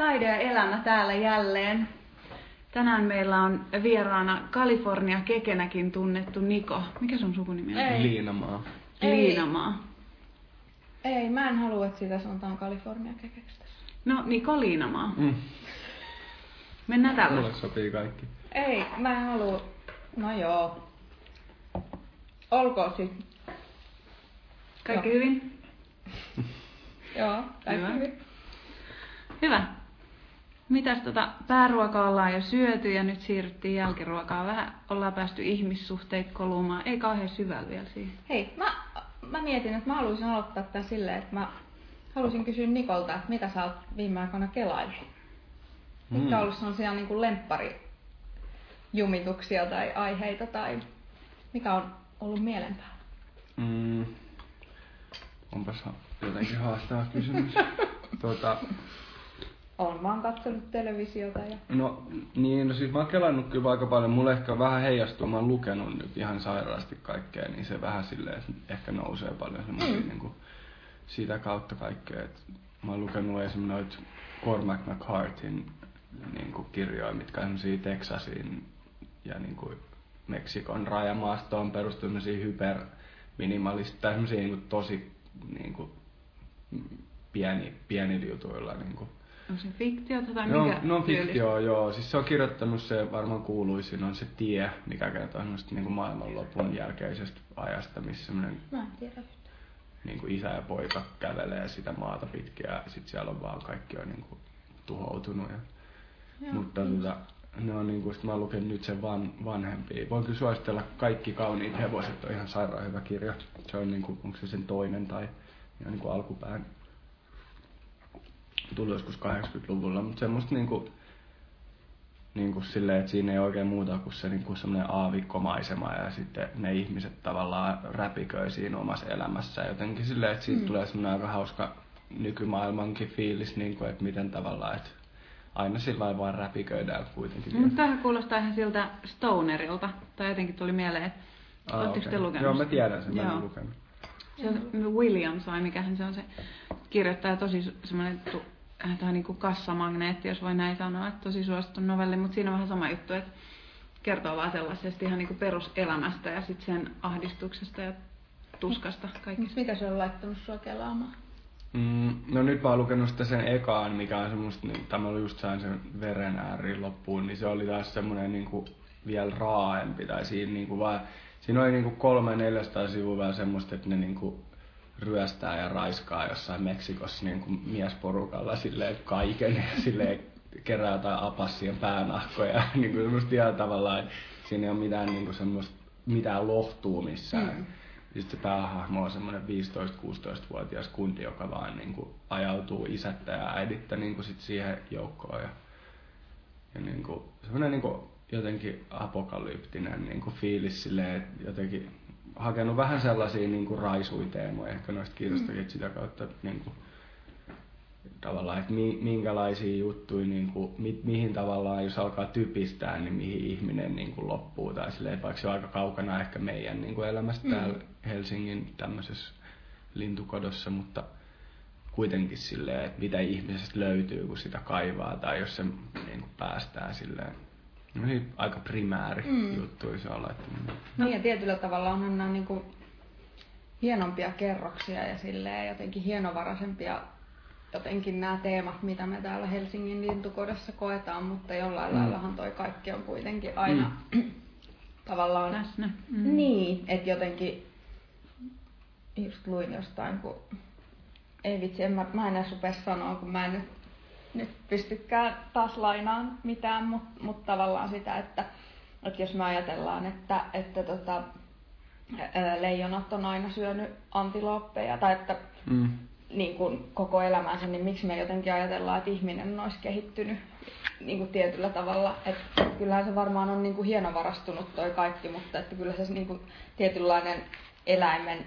Taide ja elämä täällä jälleen. Tänään meillä on vieraana Kalifornia kekenäkin tunnettu Niko. Mikä sun sukunimi on? Ei. Liinamaa. Ei. Liinamaa. Ei, mä en halua, että sitä sanotaan Kalifornia kekeksi tässä. No, Niko Liinamaa. Mm. Mennään tällä. Mulle sopii kaikki. Ei, mä en halua. No joo. Olkoon sit. Kaikki Joo. hyvin? Joo, kaikki Hyvä. hyvin. Hyvä. Mitäs tota, pääruoka ollaan jo syöty ja nyt siirryttiin jälkiruokaan. Vähän ollaan päästy ihmissuhteet kolumaan. Ei kauhean syvällä vielä siihen. Hei, mä, mä mietin, että mä haluaisin aloittaa tämän silleen, että mä haluaisin kysyä Nikolta, että mitä sä oot viime aikoina kelaillut? Mitkä Mm. on ollut sellaisia niin kuin lempparijumituksia tai aiheita tai mikä on ollut mielen päällä? Mm. Onpas jotenkin haastava kysymys. tuota, Olen vaan katsonut televisiota ja... no niin, no siis mä oon kelannut kyllä aika paljon. Mulle ehkä vähän heijastuu, mä oon lukenut nyt ihan sairaasti kaikkea, niin se vähän silleen, että ehkä nousee paljon semmoisia mm. niin kuin, sitä kautta kaikkea. Et mä oon lukenut esimerkiksi noita Cormac McCartin niin kuin kirjoja, mitkä on semmosia Texasin ja niin kuin Meksikon rajamaastoon perustuu semmosia hyperminimalista, tai semmosia niin kuin tosi niin kuin, pieni, pienillä jutuilla niin kuin, On se fiktiota tai No, mikä no tyyli? fiktio, joo. Siis se on kirjoittanut se varmaan kuuluisin on se tie, mikä kertoo semmoista niin maailmanlopun jälkeisestä ajasta, missä semmoinen Mä en tiedä niin kuin isä ja poika kävelee sitä maata pitkin ja sit siellä on vaan kaikki on niin kuin tuhoutunut. Ja, Joo, mutta tota, ne on niin kuin, sit mä oon lukenut nyt sen van, vanhempia. Voin kyllä suositella Kaikki kauniit hevoset on ihan sairaan hyvä kirja. Se on niin kuin, onko se sen toinen tai ihan niin kuin alkupään. Tuli joskus 80-luvulla, mutta semmoista niin kuin, niin kuin silleen, että siinä ei oikein muuta kuin se niin kuin semmoinen aavikkomaisema ja sitten ne ihmiset tavallaan räpiköi siinä omassa elämässä jotenkin silleen, että siitä mm. tulee semmoinen aika hauska nykymaailmankin fiilis, niin kuin, että miten tavallaan, että aina sillä lailla vaan räpiköidään kuitenkin. Mutta tämähän kuulostaa ihan siltä Stonerilta. Tai jotenkin tuli mieleen, että Ah, Oletteko te okei. lukenut Joo, mä tiedän sen, mä en Joo. lukenut. se on Williams vai mikähän se on se kirjoittaja tosi semmoinen tu, tai niin kuin kassamagneetti, jos voi näin sanoa, että tosi suosittu novelli, mutta siinä on vähän sama juttu, että kertoo vaan sellaisesta ihan niin kuin peruselämästä ja sitten sen ahdistuksesta ja tuskasta kaikista. Mut Mikä se on laittanut sua kelaamaan? Mm, no nyt mä oon lukenut sitä sen ekaan, mikä on semmoista, niin, tämä oli just sain sen veren ääriin loppuun, niin se oli taas semmoinen niin kuin, vielä raaempi, tai siinä niin kuin vaan, siinä oli niin kuin kolme 400 sivua vielä semmoista, että ne niin kuin, ryöstää ja raiskaa jossain Meksikossa niin kuin miesporukalla silleen kaiken ja silleen kerää jotain apassien päänahkoja, niin kuin semmoista ihan tavallaan, siinä ei ole mitään niin kuin semmoista, mitään lohtuu missään. Mm. Sitten se päähahmo on semmoinen 15-16-vuotias kundi, joka vaan niin kuin ajautuu isättä ja äidittä niin kuin sit siihen joukkoon. Ja, ja niin kuin, semmoinen niin kuin jotenkin apokalyptinen niin kuin fiilis silleen, että jotenkin hakenut vähän sellaisia niin kuin raisuiteemoja ehkä noista kirjoistakin, sitä kautta niin kuin, tavallaan, että mi, minkälaisia juttuja, niin kuin, mi, mihin tavallaan, jos alkaa typistää, niin mihin ihminen niin kuin loppuu. Tai silleen, vaikka se on aika kaukana ehkä meidän niin kuin elämästä mm. täällä Helsingin tämmöisessä lintukodossa, mutta kuitenkin silleen, että mitä ihmisestä löytyy, kun sitä kaivaa, tai jos se niin kuin päästää silleen. No niin, aika primääri mm. juttuja se on laittanut. No. Niin ja tietyllä tavalla onhan nämä niin kuin hienompia kerroksia ja silleen jotenkin hienovaraisempia jotenkin nämä teemat, mitä me täällä Helsingin lintukodossa koetaan, mutta jollain mm. laillahan toi kaikki on kuitenkin aina mm. tavallaan... Läsnä. Mm. Niin, että jotenkin just luin jostain, kun ei vitsi, en mä, mä en edes rupea sanoa, kun mä en nyt, nyt pystykään taas lainaan mitään, mutta mut tavallaan sitä, että, että jos me ajatellaan, että, että tota, leijonat on aina syönyt antilooppeja, tai että Mm. niin kuin koko elämänsä, niin miksi me jotenkin ajatellaan, että ihminen olisi kehittynyt niin kuin tietyllä tavalla. Että kyllähän se varmaan on niin kuin hienovarastunut toi kaikki, mutta että kyllä se niin kuin tietynlainen eläimen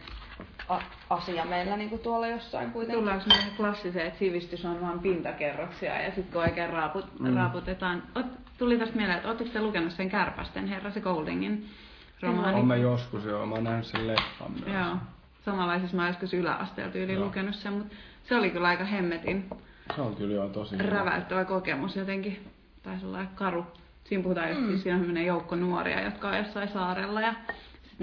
a- asia meillä niin kuin tuolla jossain kuitenkin. Tullaanko me klassiseen, että sivistys on vain pintakerroksia ja sitten kun oikein raaput, mm. raaputetaan. Ot, tuli tästä mieleen, että oletteko te lukenut sen Kärpästen herra, se Goldingin romaani? Olen joskus joo, mä oon nähnyt sen leffan myös. Joo. Samanlaisissa mä oon joskus yläasteella tyyliin lukenut sen, mutta se oli kyllä aika hemmetin Se on kyllä joo tosi hyvä. räväyttävä kokemus jotenkin. Tai sellainen karu. Siinä puhutaan just, mm. siinä on joukko nuoria, jotka on jossain saarella ja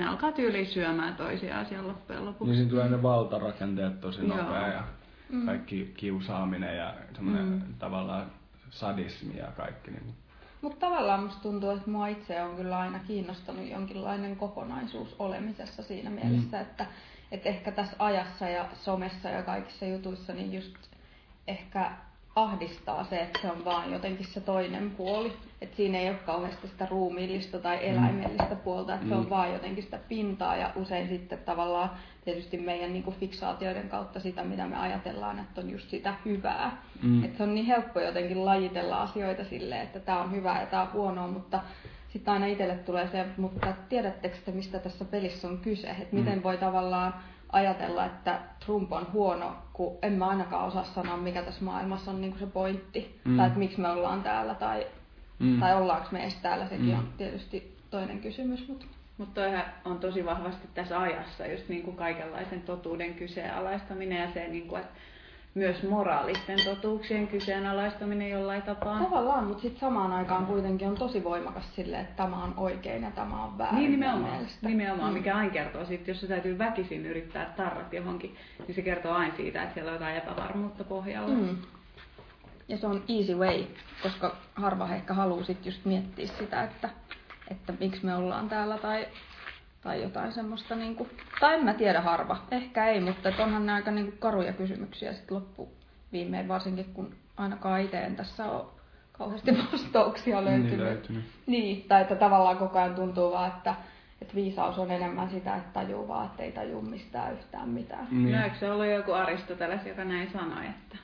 ne alkaa tyyliin syömään toisiaan siellä loppujen lopuksi. Niin siinä tulee ne valtarakenteet tosi Joo. nopea ja kaikki kiusaaminen ja semmoinen mm. tavallaan sadismi ja kaikki. Niin. Mutta tavallaan musta tuntuu, että mua itse on kyllä aina kiinnostanut jonkinlainen kokonaisuus olemisessa siinä mielessä, mm. että, että ehkä tässä ajassa ja somessa ja kaikissa jutuissa niin just ehkä ahdistaa se, että se on vaan jotenkin se toinen puoli. Että siinä ei ole kauheasti sitä ruumiillista tai eläimellistä puolta, että se on vaan jotenkin sitä pintaa ja usein sitten tavallaan tietysti meidän niin kuin fiksaatioiden kautta sitä, mitä me ajatellaan, että on just sitä hyvää. Mm. Että se on niin helppo jotenkin lajitella asioita silleen, että tämä on hyvää ja tämä on huonoa, mutta sitten aina itselle tulee se, mutta tiedättekö te, mistä tässä pelissä on kyse? Että miten voi tavallaan ajatella, että Trump on huono, kun en mä ainakaan osaa sanoa, mikä tässä maailmassa on niin kuin se pointti. Mm. Tai että miksi me ollaan täällä tai, mm. tai ollaanko me edes täällä, sekin mm. on tietysti toinen kysymys. Mutta Mutta toihan on tosi vahvasti tässä ajassa just niin kuin kaikenlaisen totuuden kyseenalaistaminen ja se, niin kuin, että myös moraalisten totuuksien kyseenalaistaminen jollain tapaa. Tavallaan, mutta sitten samaan aikaan kuitenkin on tosi voimakas sille, että tämä on oikein ja tämä on väärin. Niin nimenomaan, mielestä. nimenomaan mikä aina kertoo siitä, jos se täytyy väkisin yrittää tarrat johonkin, niin se kertoo aina siitä, että siellä on jotain epävarmuutta pohjalla. Mm. Ja se on easy way, koska harva ehkä haluaa sit just miettiä sitä, että, että miksi me ollaan täällä tai, tai jotain semmoista. Niinku, tai en mä tiedä harva, ehkä ei, mutta onhan ne aika niinku karuja kysymyksiä sitten loppu viimein, varsinkin kun ainakaan itse en tässä ole kauheasti vastauksia löytynyt. löytynyt. Niin, tai että tavallaan koko ajan tuntuu vaan, että, että viisaus on enemmän sitä, että tajuu vaan, että ei tajuu mistään yhtään mitään. Niin. No, eikö se ollut joku Aristoteles, joka näin sanoi, että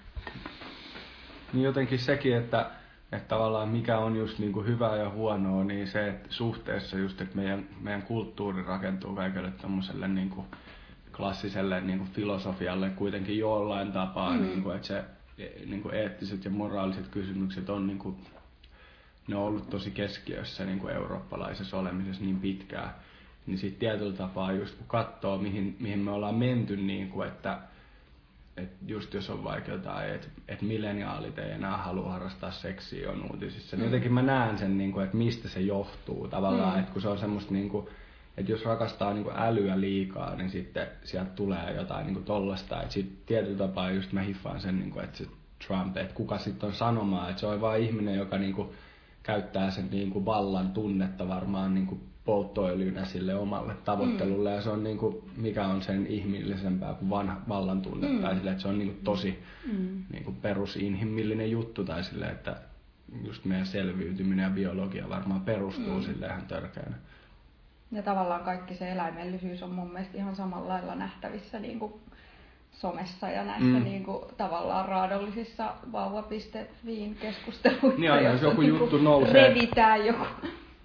Niin jotenkin sekin, että, että tavallaan mikä on just niin kuin hyvää ja huonoa, niin se että suhteessa just, että meidän, meidän kulttuuri rakentuu kaikelle tämmöiselle niin kuin klassiselle niin kuin filosofialle kuitenkin jollain tapaa, mm. niin kuin, että se niin kuin eettiset ja moraaliset kysymykset on niin kuin, ne on ollut tosi keskiössä niin kuin eurooppalaisessa olemisessa niin pitkään. Niin sitten tietyllä tapaa just kun katsoo, mihin, mihin me ollaan menty, niin kuin, että et just jos on vaikka jotain, että et milleniaalit ei enää halua harrastaa seksiä on uutisissa, niin jotenkin mä näen sen, niin kuin, että mistä se johtuu tavallaan, mm. että kun se on semmoista, niin kuin, että jos rakastaa niin kuin älyä liikaa, niin sitten sieltä tulee jotain niin kuin tollasta, että sitten tietyllä tapaa just mä hiffaan sen, niin kuin, että se Trump, että kuka sitten on sanomaan, että se on vain ihminen, joka niin kuin, käyttää sen niin kuin vallan tunnetta varmaan niin kuin polttoöljynä sille omalle tavoittelulle ja se on niin kuin, mikä on sen ihmillisempää kuin vanha vallan tunne mm. tai sille, että se on niin kuin tosi mm. niin kuin perusinhimillinen juttu tai sille, että just meidän selviytyminen ja biologia varmaan perustuu mm. sille ihan törkeänä. Ja tavallaan kaikki se eläimellisyys on mun mielestä ihan samalla lailla nähtävissä niin kuin somessa ja näissä mm. niin kuin, tavallaan raadollisissa vauva.fiin keskusteluissa. Niin aina, jos joku niin juttu nousee- Revitään joku.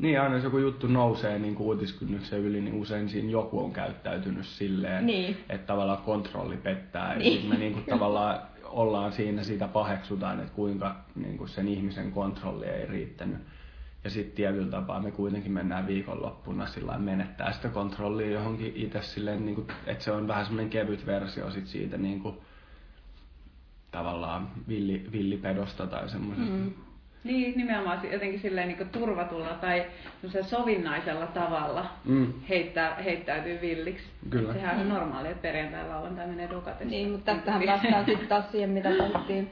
Niin aina jos joku juttu nousee niin kuin uutiskynnyksen yli, niin usein siinä joku on käyttäytynyt silleen, Niin. että tavallaan kontrolli pettää. Niin. Niin. me niin kuin tavallaan ollaan siinä, sitä paheksutaan, että kuinka niin kuin sen ihmisen kontrolli ei riittänyt. Ja sitten tietyllä tapaa me kuitenkin mennään viikonloppuna sillä menettää sitä kontrollia johonkin itse silleen, niin kuin, että se on vähän semmoinen kevyt versio sit siitä niin kuin, tavallaan villi, villipedosta tai semmoisesta. Mm. Niin, nimenomaan jotenkin silleen niin turvatulla tai sovinnaisella tavalla Mm. heittää, heittäytyy villiksi. Kyllä. Sehän on normaali, että perjantai lauantai menee dukatessa. Niin, mutta tästähän päästään sitten taas siihen, mitä puhuttiin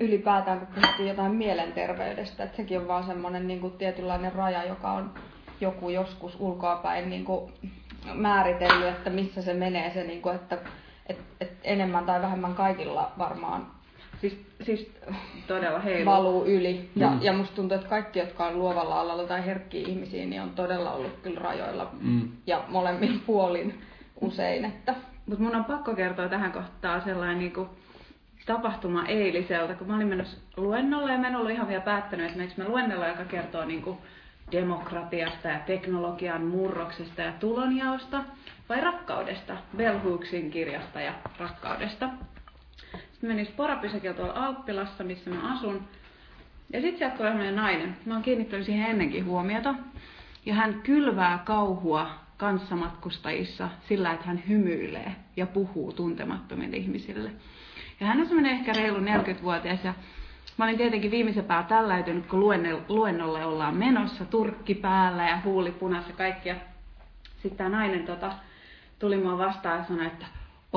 ylipäätään, kun puhuttiin jotain mielenterveydestä. Että sekin on vaan semmoinen niin kuin tietynlainen raja, joka on joku joskus ulkoapäin niin kuin määritellyt, että missä se menee se, niin kuin, että et, et enemmän tai vähemmän kaikilla varmaan Siis, siis todella heilu. valuu yli. Ja, Mm. ja musta tuntuu, että kaikki, jotka on luovalla alalla tai herkkiä ihmisiä, niin on todella ollut kyllä rajoilla. Mm. Ja molemmin puolin usein. Että, Mutta mun on pakko kertoa tähän kohtaan sellainen niinku tapahtuma eiliseltä, kun mä olin menossa luennolle ja mä en ollut ihan vielä päättänyt, että meneekö mä luennolla, joka kertoo niinku demokratiasta ja teknologian murroksesta ja tulonjaosta vai rakkaudesta, Bell Hooksin kirjasta ja rakkaudesta. Sitten menin sporapysäkillä tuolla Alppilassa, missä mä asun. Ja sitten sieltä tulee sellainen nainen. Mä oon kiinnittänyt siihen ennenkin huomiota. Ja hän kylvää kauhua kanssamatkustajissa sillä, että hän hymyilee ja puhuu tuntemattomille ihmisille. Ja hän on semmoinen ehkä reilu 40-vuotias ja Mä olin tietenkin viimeisen päällä tälläytynyt, kun luennolle ollaan menossa, turkki päällä ja huuli punassa kaikkia. Sitten tämä nainen tota, tuli mua vastaan ja sanoi, että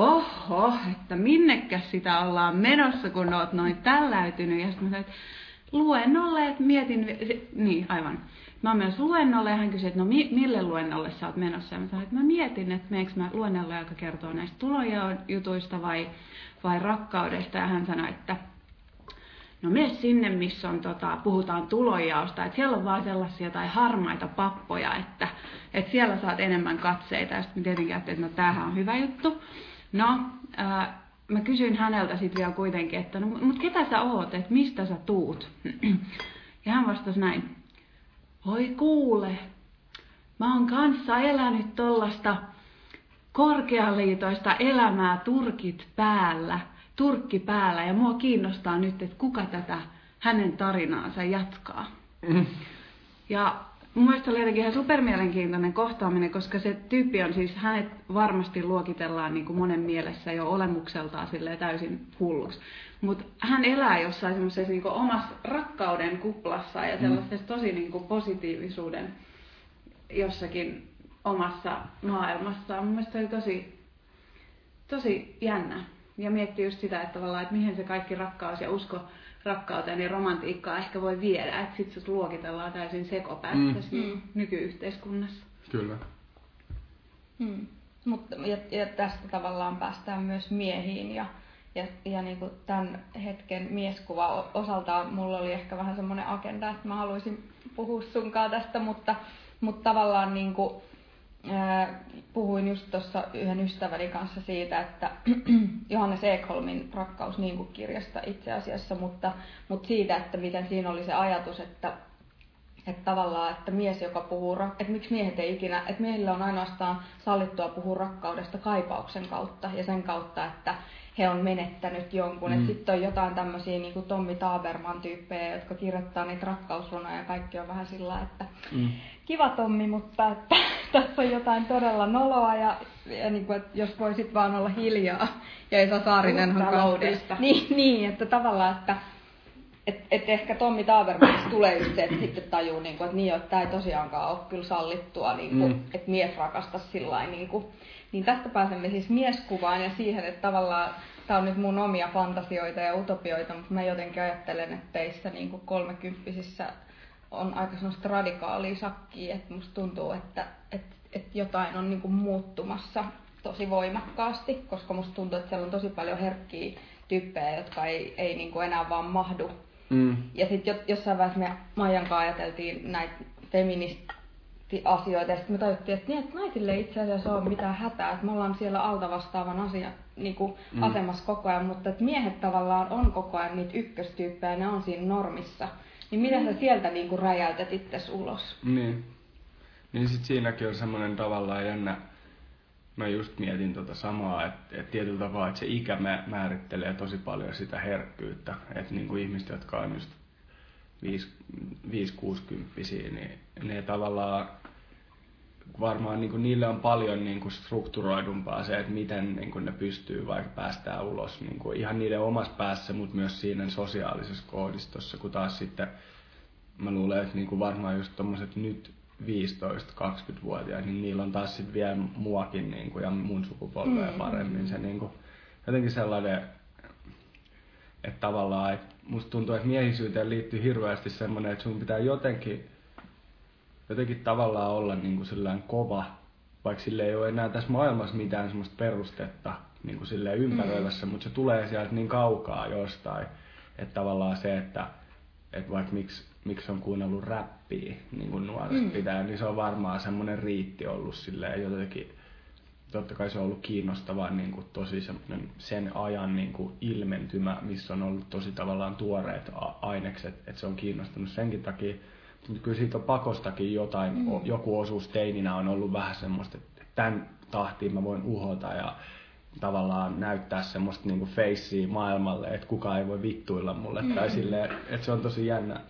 oho, että minnekäs sitä ollaan menossa, kun oot noin tälläytynyt. Ja sitten mä sanoin, että luennolle, että mietin, niin aivan. Mä menossa luennolle ja hän kysyi, että no mille luennolle sä oot menossa? Ja mä sanoin, että mä mietin, että meneekö mä luennolle, joka kertoo näistä jutuista vai, vai rakkaudesta. Ja hän sanoi, että no mene sinne, missä on, tota, puhutaan tulonjaosta, että siellä on vaan sellaisia tai harmaita pappoja, että, että siellä saat enemmän katseita. Ja sitten tietenkin ajattelin, että no tämähän on hyvä juttu. No, ää, mä kysyin häneltä sitten vielä kuitenkin, että no, mut ketä sä oot, että mistä sä tuut? Ja hän vastasi näin, oi kuule, mä oon kanssa elänyt tollasta korkealiitoista elämää turkit päällä, turkki päällä ja mua kiinnostaa nyt, että kuka tätä hänen tarinaansa jatkaa. Mm. Ja mun mielestä oli jotenkin ihan supermielenkiintoinen kohtaaminen, koska se tyyppi on siis, hänet varmasti luokitellaan niin kuin monen mielessä jo olemukseltaan täysin hulluksi. Mutta hän elää jossain semmoisessa niin omassa rakkauden kuplassa ja sellaisessa tosi niin kuin positiivisuuden jossakin omassa maailmassaan. Mun mielestä se oli tosi, tosi jännä. Ja miettii just sitä, että että mihin se kaikki rakkaus ja usko rakkauteen ja romantiikkaa ehkä voi viedä, että sit sut luokitellaan täysin sekopää tässä mm. nykyyhteiskunnassa. Kyllä. Mm. Mutta, ja, ja tästä tavallaan päästään myös miehiin ja, ja, ja niin kuin tämän hetken mieskuva osaltaan mulla oli ehkä vähän semmoinen agenda, että mä haluaisin puhua sunkaan tästä, mutta, mutta tavallaan niin kuin, puhuin just tuossa yhden ystäväni kanssa siitä, että Johannes Ekholmin rakkaus niin kuin kirjasta itse asiassa, mutta, mutta siitä, että miten siinä oli se ajatus, että, että tavallaan, että mies, joka puhuu, että miksi miehet ei ikinä, että miehillä on ainoastaan sallittua puhua rakkaudesta kaipauksen kautta ja sen kautta, että he on menettänyt jonkun. Mm. Sitten on jotain tämmöisiä niin kuin Tommi Taberman tyyppejä, jotka kirjoittaa niitä rakkausrunoja ja kaikki on vähän sillä että mm. Kiva Tommi, mutta että tässä on jotain todella noloa ja, ja niin kuin, että jos voisit vaan olla hiljaa ja Esa Saarinen on Niin, niin, että tavallaan, että et, et ehkä Tommi Tabermanista tulee just se, että sitten tajuu, niin kuin, että niin, että tämä ei tosiaankaan ole kyllä sallittua, niin kuin, mm. että mies rakastaisi sillä niin kuin, niin tästä pääsemme siis mieskuvaan ja siihen, että tavallaan tämä on nyt mun omia fantasioita ja utopioita, mutta mä jotenkin ajattelen, että teissä niin kuin kolmekymppisissä on aika semmoista radikaalia sakkia, että musta tuntuu, että, että, että jotain on niin kuin muuttumassa tosi voimakkaasti, koska musta tuntuu, että siellä on tosi paljon herkkiä tyyppejä, jotka ei, ei niin kuin enää vaan mahdu. Mm. Ja sitten jossain vaiheessa me Maijan kanssa ajateltiin näitä feminist, asioita. Ja sitten me tajuttiin, että, niin, että naisille ei itse asiassa ole mitään hätää, että me ollaan siellä alta vastaavan asia, niin kuin mm. asemassa koko ajan, mutta että miehet tavallaan on koko ajan niitä ykköstyyppejä, ne on siinä normissa. Niin miten sä sieltä niin kuin räjäytät itse ulos? Niin. Niin sit siinäkin on semmoinen tavallaan jännä, mä just mietin tota samaa, että, että tietyllä tapaa, että se ikä määrittelee tosi paljon sitä herkkyyttä. Että niin kuin ihmiset, jotka on just 5-60 niin ne tavallaan varmaan niin kuin niille on paljon niin kuin strukturoidumpaa se, että miten niin kuin ne pystyy vaikka päästään ulos niin kuin ihan niiden omassa päässä, mutta myös siinä sosiaalisessa koodistossa, kun taas sitten mä luulen, että niin kuin varmaan just tommoset nyt 15-20-vuotiaat, niin niillä on taas sitten vielä muakin niin kuin, ja mun sukupolvea mm. paremmin se niin kuin, jotenkin sellainen, että tavallaan, että musta tuntuu, että miehisyyteen liittyy hirveästi semmoinen, että sun pitää jotenkin jotenkin tavallaan olla niin kuin sellainen kova, vaikka sille ei ole enää tässä maailmassa mitään semmoista perustetta niin kuin silleen ympäröivässä, mm. mutta se tulee sieltä niin kaukaa jostain, että tavallaan se, että, että vaikka miksi, miksi on kuunnellut räppiä niin kuin nuoresta mm. pitää, niin se on varmaan semmoinen riitti ollut silleen jotenkin, totta kai se on ollut kiinnostavaa niin kuin tosi sen ajan niin kuin ilmentymä, missä on ollut tosi tavallaan tuoreet ainekset, että se on kiinnostanut senkin takia, kyllä siitä on pakostakin jotain, mm. joku osuus teininä on ollut vähän semmoista, että tämän tahtiin mä voin uhota ja tavallaan näyttää semmoista niinku facea maailmalle, että kukaan ei voi vittuilla mulle. Mm. Tai silleen, että se on tosi jännä,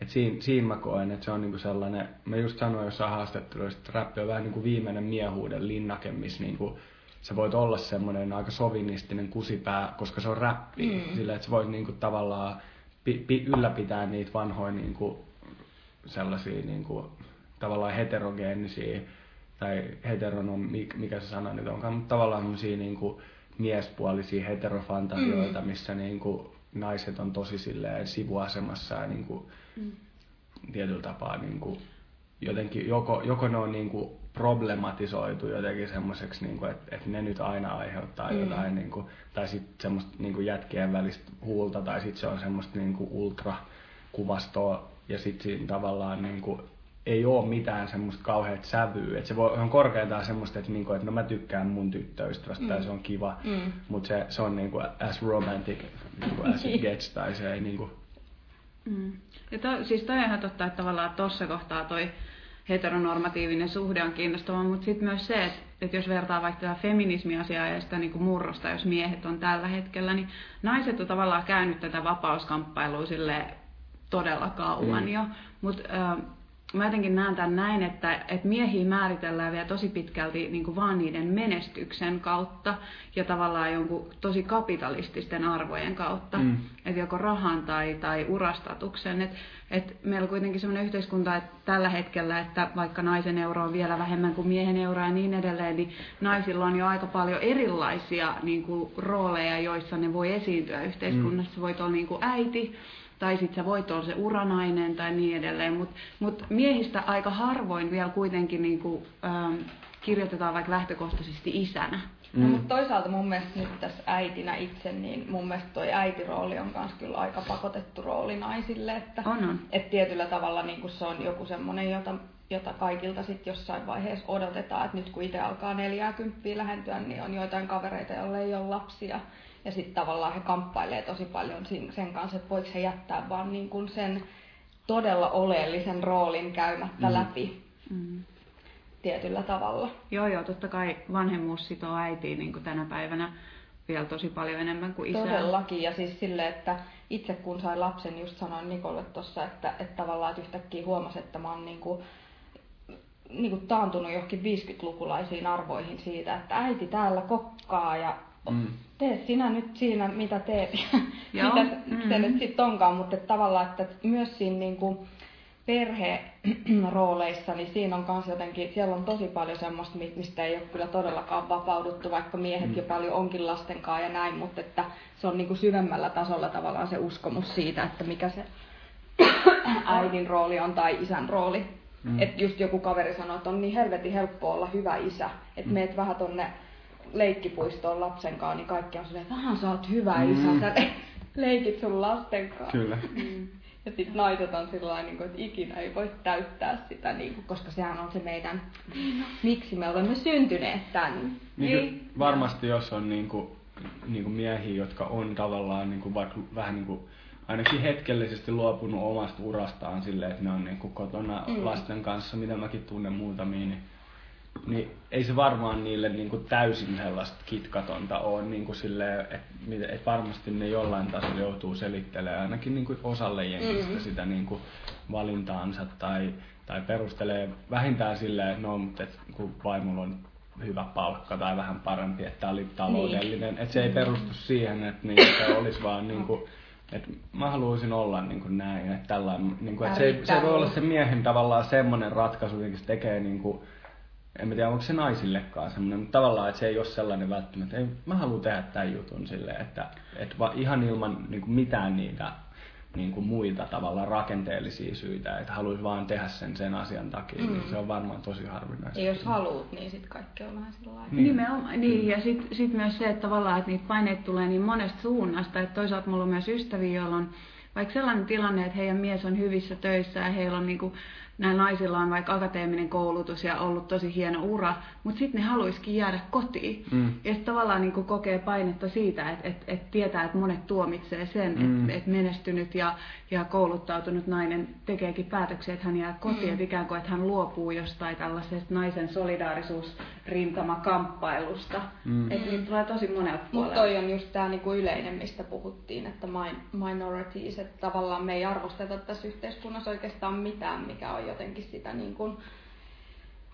et siinä, siinä mä koen, että se on niinku sellainen, mä just sanoin jossain haastatteluissa, että räppi on vähän niinku viimeinen miehuuden linnake, missä niinku, sä voit olla semmoinen aika sovinistinen kusipää, koska se on räppi. Mm. Sillä, että sä voit niinku tavallaan pi, pi, ylläpitää niitä vanhoja niinku, sellaisia niinku, tavallaan heterogeenisia tai heteronom, mikä se sana nyt onkaan, mutta tavallaan semmoisia niinku, miespuolisia heterofantasioita, mm. missä niinku, naiset on tosi silleen sivuasemassa ja niinku, mm. tietyllä tapaa niinku, jotenkin, joko, joko ne on niinku problematisoitu jotenkin semmoiseksi, niinku, että et ne nyt aina aiheuttaa mm. jotain, niinku, tai sitten semmoista niinku jätkien välistä huulta, tai sitten se on semmoista niinku ultrakuvastoa, ja sitten siinä tavallaan niinku, ei ole mitään semmoista kauheat sävyä. Et se voi, on korkeintaan semmoista, että, niinku, että no mä tykkään mun tyttöystävästä mm. tai se on kiva, mm. mutta se, se on niinku as romantic niinku as it gets tai se ei niinku... Mm. Ja to, siis toi on ihan totta, että tavallaan tuossa kohtaa toi heteronormatiivinen suhde on kiinnostava, mutta sitten myös se, että, että jos vertaa vaikka tätä feminismiasiaa ja sitä niin kuin murrosta, jos miehet on tällä hetkellä, niin naiset on tavallaan käynyt tätä vapauskamppailua sille todella kauan mm. jo, mutta mä jotenkin näen tämän näin, että, että miehiä määritellään vielä tosi pitkälti niin kuin vaan niiden menestyksen kautta ja tavallaan jonkun tosi kapitalististen arvojen kautta, mm. että joko rahan tai, tai urastatuksen. Että et meillä on kuitenkin sellainen yhteiskunta että tällä hetkellä, että vaikka naisen euro on vielä vähemmän kuin miehen euro ja niin edelleen, niin naisilla on jo aika paljon erilaisia niin kuin, rooleja, joissa ne voi esiintyä yhteiskunnassa. Mm. Voit olla niin kuin äiti, tai sitten sä voit olla se uranainen tai niin edelleen, mutta mut miehistä aika harvoin vielä kuitenkin niinku, ähm, kirjoitetaan vaikka lähtökohtaisesti isänä. Mm. No, mutta toisaalta mun mielestä nyt tässä äitinä itse, niin mun mielestä toi äitirooli on myös kyllä aika pakotettu rooli naisille. Että, on, on. Että tietyllä tavalla niin se on joku semmoinen, jota, jota kaikilta sitten jossain vaiheessa odotetaan, että nyt kun itse alkaa 40 lähentyä, niin on joitain kavereita, joille ei ole lapsia. Ja sitten tavallaan he kamppailee tosi paljon sen kanssa, että voiko he jättää vaan niin kuin sen todella oleellisen roolin käymättä mm. läpi mm. tietyllä tavalla. Joo, joo, totta kai vanhemmuus sitoo äitiin niin kuin tänä päivänä vielä tosi paljon enemmän kuin isää. Todellakin, ja siis sille, että itse kun sain lapsen, just sanoin Nikolle tuossa, että, että tavallaan että yhtäkkiä huomasin, että mä oon niin kuin, niin kuin taantunut johonkin 50-lukulaisiin arvoihin siitä, että äiti täällä kokkaa ja mm. tee sinä nyt siinä, mitä teet, mitä mm. se nyt sitten onkaan, mutta että tavallaan, että myös siinä niin kuin perherooleissa, niin siinä on kans jotenkin, siellä on tosi paljon semmoista, mistä ei ole kyllä todellakaan vapauduttu, vaikka miehet mm. jo paljon onkin lastenkaan ja näin, mutta että se on niin kuin syvemmällä tasolla tavallaan se uskomus siitä, että mikä se äidin rooli on tai isän rooli. Mm. Että just joku kaveri sanoi, että on niin helvetin helppo olla hyvä isä, että mm. meet vähän tonne leikkipuistoon lapsen kanssa, niin kaikki on silleen, että vähän sä oot hyvä mm. isä, sä leikit sun lasten kanssa. Kyllä. Mm. Ja sitten naiset on sillä niin että ikinä ei voi täyttää sitä, niin kuin, koska sehän on se meidän, niin miksi me olemme syntyneet tänne. Niin, niin varmasti jos on niin kuin, niin kuin miehiä, jotka on tavallaan niin kuin, vaikka vähän niin kuin, ainakin hetkellisesti luopunut omasta urastaan silleen, että ne on niin kuin kotona mm. lasten kanssa, mitä mäkin tunnen muutamia, niin niin ei se varmaan niille niin kuin täysin sellaista kitkatonta ole, niin kuin silleen, että, et varmasti ne jollain tasolla joutuu selittelemään ainakin niin kuin osalle jengistä mm. sitä niin kuin valintaansa tai, tai perustelee vähintään silleen, että no, mutta et, kun vaimolla on hyvä palkka tai vähän parempi, että tämä oli taloudellinen, niin. että se ei perustu siihen, että niin, se olisi vaan niin kuin, että mä haluaisin olla niin kuin näin, että tällainen, niin kuin, että se, ei, se voi olla se miehen tavallaan semmoinen ratkaisu, mikä se tekee niin kuin, en mä tiedä onko se naisillekaan semmoinen, mutta tavallaan, että se ei ole sellainen välttämättä, ei, mä haluan tehdä tämän jutun silleen, että, että ihan ilman niin kuin mitään niitä niin kuin muita tavalla rakenteellisia syitä, että haluaisi vaan tehdä sen sen asian takia, niin mm. niin se on varmaan tosi harvinaista. Ja jos haluat, niin sitten kaikki on vähän sellainen. Niin. Nimenomaan, niin, ja sitten sit myös se, että tavallaan, että niitä paineita tulee niin monesta suunnasta, että toisaalta mulla on myös ystäviä, joilla on vaikka sellainen tilanne, että heidän mies on hyvissä töissä ja heillä on niinku näillä naisilla on vaikka akateeminen koulutus ja ollut tosi hieno ura, mutta sitten ne haluaisikin jäädä kotiin. Mm. Ja sitten tavallaan niin kuin kokee painetta siitä, että et, et tietää, että monet tuomitsee sen, mm. että et menestynyt ja, ja kouluttautunut nainen tekeekin päätöksiä, että hän jää kotiin, mm. että ikään kuin että hän luopuu jostain tällaisesta naisen solidaarisuusrintamakamppailusta. Mm. Että niitä tulee tosi monelta Mutta toi on just tämä niinku yleinen, mistä puhuttiin, että minorities, että tavallaan me ei arvosteta tässä yhteiskunnassa oikeastaan mitään, mikä on jotenkin sitä niin kuin,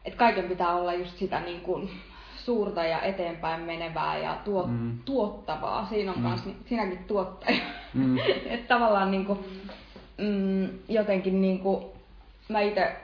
että kaiken pitää olla just sitä niin kuin suurta ja eteenpäin menevää ja tuot, mm. tuottavaa. Siinä on mm. kans, sinäkin tuottaja. Mm. että tavallaan niin kuin, mm, jotenkin niin kuin, mä itse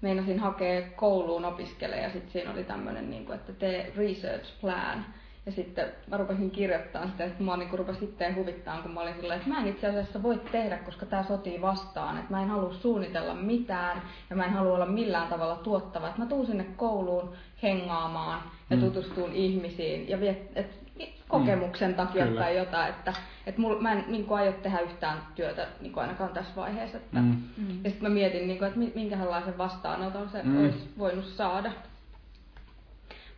meinasin hakea kouluun opiskelemaan ja sitten siinä oli tämmöinen, niin kuin, että tee research plan ja sitten mä rupesin kirjoittamaan sitä, että mua niin rupesi sitten huvittaa, kun mä olin silleen, että mä en itse asiassa voi tehdä, koska tämä sotii vastaan. Että mä en halua suunnitella mitään ja mä en halua olla millään tavalla tuottava. Että mä tuun sinne kouluun hengaamaan ja mm. tutustuun ihmisiin ja viet, et, kokemuksen mm. takia Kyllä. tai jotain. Että, että mul, mä en niin kuin, aio tehdä yhtään työtä niin kuin ainakaan tässä vaiheessa. Että, mm. Ja sitten mä mietin, niin kuin, että minkälaisen vastaanoton se mm. olisi voinut saada.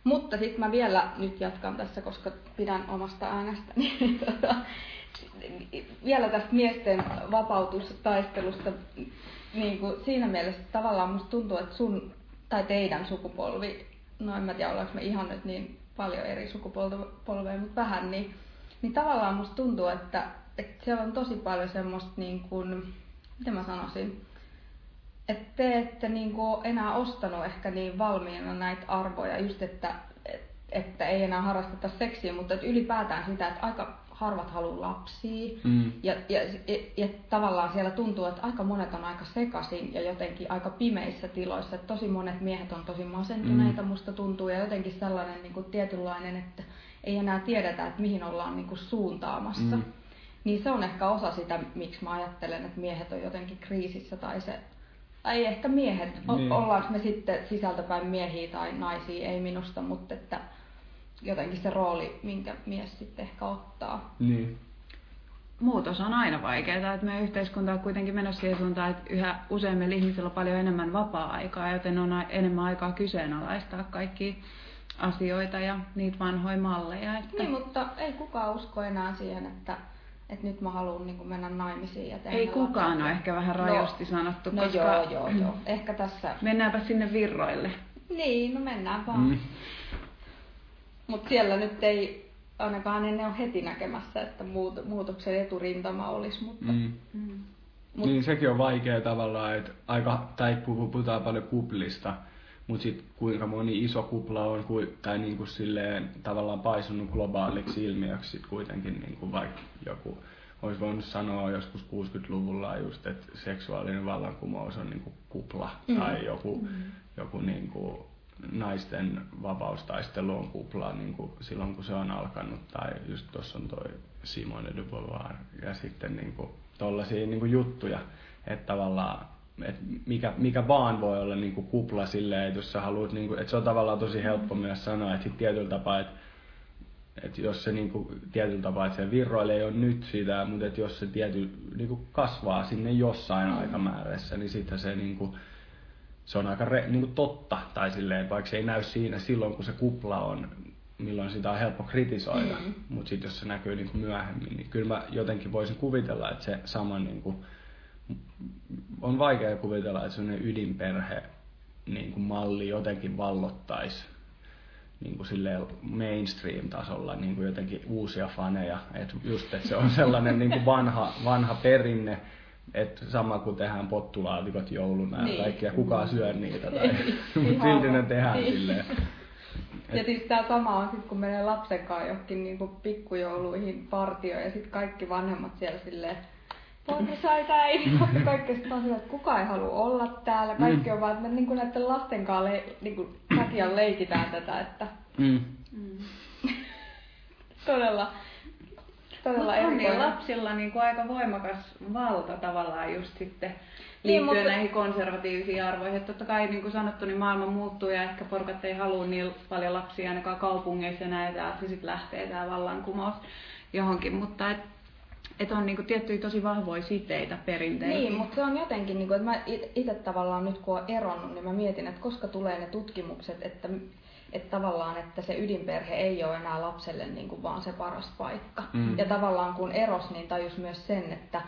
Mutta sitten mä vielä nyt jatkan tässä, koska pidän omasta äänestä. Niin, tota, vielä tästä miesten vapautustaistelusta. Niin kuin siinä mielessä tavallaan musta tuntuu, että sun tai teidän sukupolvi, no en mä tiedä ollaanko me ihan nyt niin paljon eri sukupolveja, mutta vähän, niin, niin tavallaan musta tuntuu, että, että siellä on tosi paljon semmoista niin kuin, miten mä sanoisin, että te ette niin kuin enää ostanut ehkä niin valmiina näitä arvoja, just että, että ei enää harrasteta seksiä, mutta että ylipäätään sitä, että aika harvat haluaa lapsia. Mm. Ja, ja, ja, ja tavallaan siellä tuntuu, että aika monet on aika sekaisin ja jotenkin aika pimeissä tiloissa. Että tosi monet miehet on tosi masentuneita, mm. musta tuntuu. Ja jotenkin sellainen niin kuin tietynlainen, että ei enää tiedetä, että mihin ollaan niin kuin suuntaamassa. Mm. Niin se on ehkä osa sitä, miksi mä ajattelen, että miehet on jotenkin kriisissä tai se ei ehkä miehet, niin. ollaanko me sitten sisältäpäin miehiä tai naisia, ei minusta, mutta että jotenkin se rooli, minkä mies sitten ehkä ottaa. Niin. Muutos on aina vaikeaa, että meidän yhteiskunta on kuitenkin menossa siihen suuntaan, että yhä useimmilla ihmisillä on paljon enemmän vapaa-aikaa, joten on enemmän aikaa kyseenalaistaa kaikki asioita ja niitä vanhoja malleja. Että... Niin, mutta ei kukaan usko enää siihen, että että nyt mä haluan niin mennä naimisiin. Ja Ei kukaan lapsia. ole ehkä vähän no, rajosti no, sanottu, no koska... joo, joo, joo. Ehkä tässä... Mennäänpä sinne virroille. Niin, no mennään vaan. Mm. Mutta siellä nyt ei ainakaan ennen ole heti näkemässä, että muut, muutoksen eturintama olisi. Mutta, mm. Mm. Mut, niin sekin on vaikea tavallaan, että aika, tai puhutaan paljon kuplista, mutta sitten kuinka moni iso kupla on, tai niin kuin silleen tavallaan paisunut globaaliksi ilmiöksi sit kuitenkin niin kuin vaikka joku olisi voinut sanoa joskus 60-luvulla just, että seksuaalinen vallankumous on niin kuin kupla mm. tai joku, mm. joku niin kuin naisten vapaustaistelu on kupla niin kuin silloin kun se on alkanut tai just tuossa on toi Simone de Beauvoir ja sitten niin kuin tollaisia niin kuin juttuja, että tavallaan että mikä, mikä vaan voi olla niin kuin kupla silleen, että jos sä haluat, niin kuin, että se on tavallaan tosi helppo myös sanoa, että tietyllä tapaa, että että jos se niin kuin, tietyllä tapaa, että se virroilee jo nyt sitä, mutta että jos se tiety, niin kuin kasvaa sinne jossain aikamäärässä, niin sitten se niin kuin, se on aika re, niin kuin totta, tai silleen, vaikka se ei näy siinä silloin, kun se kupla on, milloin sitä on helppo kritisoida, mm. mutta sitten jos se näkyy niin kuin myöhemmin, niin kyllä mä jotenkin voisin kuvitella, että se sama niin kuin, on vaikea kuvitella, että sellainen ydinperhe niin kuin malli jotenkin vallottaisi niin kuin mainstream-tasolla niin kuin jotenkin uusia faneja. Et just, että se on sellainen niin kuin vanha, vanha perinne, että sama kuin tehdään pottulaatikot jouluna ja niin. kaikki, ja kukaan syö niitä, tai silti ne tehdään niin. silleen. Et... Ja siis tämä sama on sitten, kun menee lapsen kanssa johonkin niin kuin pikkujouluihin partioon, ja sitten kaikki vanhemmat siellä silleen, porsaita ei kaikki sitten on että kukaan ei halua olla täällä. Kaikki mm. on vaan, että me niin kuin näiden lasten kanssa le, niin kuin takia leikitään tätä, että mm. Todella, todella Mutta on niin lapsilla niin kuin aika voimakas valta tavallaan just sitten niin, liittyen mutta... näihin konservatiivisiin arvoihin. Että totta kai niin kuin sanottu, niin maailma muuttuu ja ehkä porukat ei halua niin paljon lapsia ainakaan kaupungeissa ja näitä, että sitten lähtee tämä vallankumous johonkin. Mutta et, että on niinku tiettyjä tosi vahvoja siteitä perinteitä. Niin, mutta se on jotenkin, niinku, että mä itse tavallaan nyt kun olen eronnut, niin mä mietin, että koska tulee ne tutkimukset, että, että tavallaan, että se ydinperhe ei ole enää lapselle niinku vaan se paras paikka. Mm. Ja tavallaan kun eros, niin tajus myös sen, että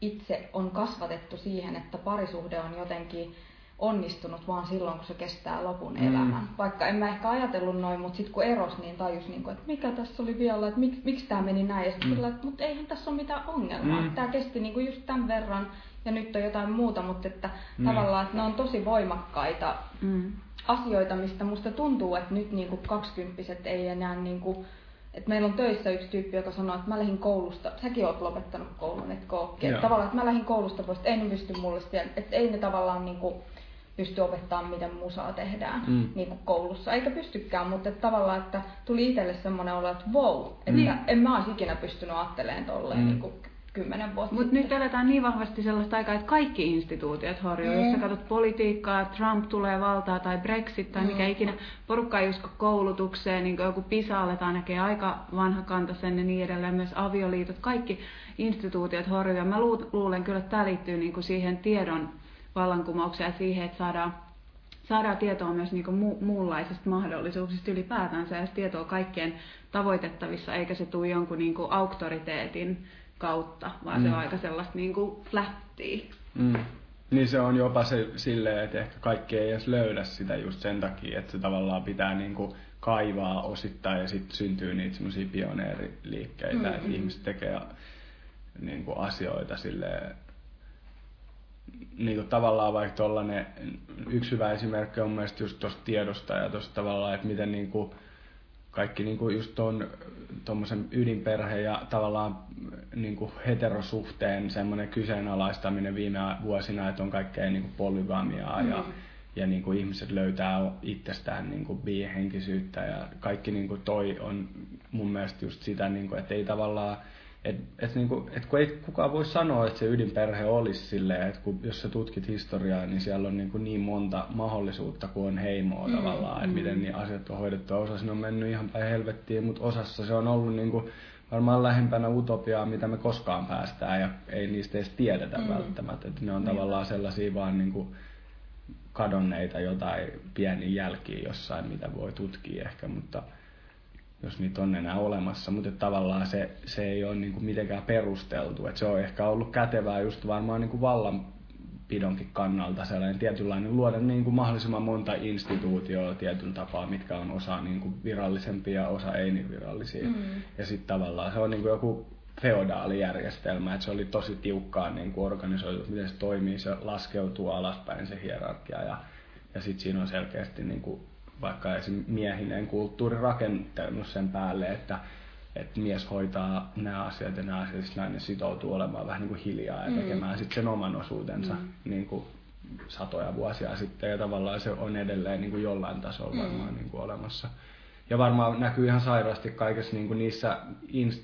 itse on kasvatettu siihen, että parisuhde on jotenkin onnistunut vaan silloin, kun se kestää lopun mm. elämän. Vaikka en mä ehkä ajatellut noin, mutta sitten kun eros, niin tajus, niin kuin, että mikä tässä oli vielä, että mik, miksi tämä meni näin. Ja sitten mm. että mutta eihän tässä ole mitään ongelmaa. Mm. Tämä kesti niin kuin just tämän verran ja nyt on jotain muuta, mutta että mm. tavallaan että ne on tosi voimakkaita mm. asioita, mistä musta tuntuu, että nyt niin kuin kaksikymppiset ei enää niin kuin, että meillä on töissä yksi tyyppi, joka sanoo, että mä lähdin koulusta, säkin oot lopettanut koulun, että kookki. Tavallaan, että mä lähdin koulusta pois, että ei ne pysty mulle että ei ne tavallaan niin kuin, pysty opettamaan, miten musaa tehdään mm. niin kuin koulussa. Eikä pystykään, mutta että tavallaan, että tuli itselle semmoinen olo, että wow, että mm. en mä olisi ikinä pystynyt ajattelemaan tolleen mm. niin kuin kymmenen vuotta Mutta nyt eletään niin vahvasti sellaista aikaa, että kaikki instituutiot horjuu. Mm. Jos sä katsot politiikkaa, Trump tulee valtaa tai Brexit tai mm. mikä ikinä, porukka ei usko koulutukseen, niin joku PISA aletaan näkee aika vanha kanta sen ja niin edelleen, myös avioliitot, kaikki instituutiot horjuu. Ja mä luulen kyllä, että tämä liittyy niin kuin siihen tiedon vallankumouksia siihen, että saadaan, saadaan tietoa myös niin kuin mu- muunlaisista mahdollisuuksista ylipäätänsä ja tietoa kaikkien tavoitettavissa, eikä se tule jonkun niin kuin auktoriteetin kautta, vaan mm. se on aika sellaista niin kuin flättiä. Mm. Niin se on jopa se silleen, että ehkä kaikki ei edes löydä sitä just sen takia, että se tavallaan pitää niin kuin kaivaa osittain ja sitten syntyy niitä semmoisia pioneeriliikkeitä, mm-hmm. että ihmiset tekee niin kuin asioita silleen niin kuin tavallaan vaikka tollanen, yksi hyvä esimerkki on mielestäni just tuosta tiedosta ja tuosta tavallaan, että miten niin kuin kaikki niin kuin just tuon tuommoisen ydinperheen ja tavallaan niin kuin heterosuhteen semmoinen kyseenalaistaminen viime vuosina, että on kaikkea niin kuin polygamiaa mm. ja, ja niin kuin ihmiset löytää itsestään niin kuin bihenkisyyttä ja kaikki niin kuin toi on mun mielestä just sitä, niin kuin, että ei tavallaan et, et niinku, et kun ei kukaan voi sanoa, että se ydinperhe olisi silleen, että kun, jos sä tutkit historiaa, niin siellä on niinku niin monta mahdollisuutta kuin on heimoa mm, tavallaan, että mm. miten niin asiat on hoidettu. Osa on mennyt ihan päin helvettiin, mutta osassa se on ollut niinku varmaan lähempänä utopiaa, mitä me koskaan päästään ja ei niistä edes tiedetä mm. välttämättä. Että ne on niin. tavallaan sellaisia vaan niinku kadonneita jotain pieniä jälkiä jossain, mitä voi tutkia ehkä, mutta jos niitä on enää olemassa, mutta tavallaan se, se ei ole niin kuin mitenkään perusteltu. Et se on ehkä ollut kätevää just varmaan niin kuin vallanpidonkin kannalta sellainen tietynlainen luoda niin kuin mahdollisimman monta instituutioa tietyllä tapaa, mitkä on osa niin kuin virallisempia ja osa ei niin virallisia. Mm. Ja sitten tavallaan se on niin kuin joku feodaalijärjestelmä, että se oli tosi tiukkaan niin kuin organisoitu, miten se toimii, se laskeutuu alaspäin se hierarkia ja, ja sitten siinä on selkeästi niin kuin vaikka esim. miehinen kulttuuri rakentanut sen päälle, että, että mies hoitaa nämä asiat ja nämä asiat, sitten nainen sitoutuu olemaan vähän niin kuin hiljaa ja mm. tekemään sitten sen oman osuutensa mm. niin kuin satoja vuosia sitten ja tavallaan se on edelleen niin kuin jollain tasolla mm. varmaan niin kuin olemassa. Ja varmaan näkyy ihan sairaasti kaikessa niin kuin niissä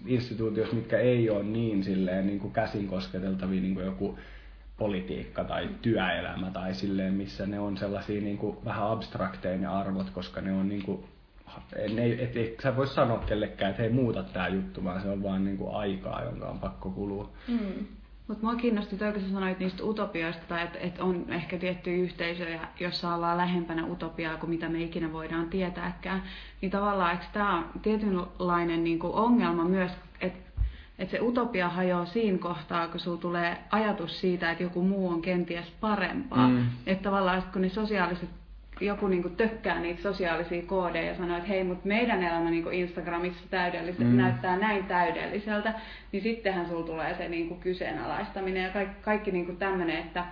instituutioissa, mitkä ei ole niin, silleen, niin kuin käsin kosketeltavia, niin kuin joku politiikka tai työelämä tai silleen, missä ne on sellaisia niin kuin vähän abstrakteja ne arvot, koska ne on niin kuin, ne, et, et, sä voi sanoa kellekään, että hei muuta tämä juttu, vaan se on vaan niin kuin aikaa, jonka on pakko kulua. Mm. Mutta mua kiinnosti toi, kun sä sanoit niistä utopioista, että et on ehkä tiettyjä yhteisöjä, jossa ollaan lähempänä utopiaa kuin mitä me ikinä voidaan tietääkään. Niin tavallaan, eikö tämä on tietynlainen niin kuin ongelma myös, että että se utopia hajoaa siinä kohtaa, kun sulla tulee ajatus siitä, että joku muu on kenties parempaa. Mm. Että tavallaan kun ne sosiaaliset, joku niinku tökkää niitä sosiaalisia koodeja ja sanoo, että hei, mutta meidän elämä niinku Instagramissa täydelliseltä, mm. näyttää näin täydelliseltä, niin sittenhän sulla tulee se niinku kyseenalaistaminen ja kaikki, kaikki niinku tämmöinen, että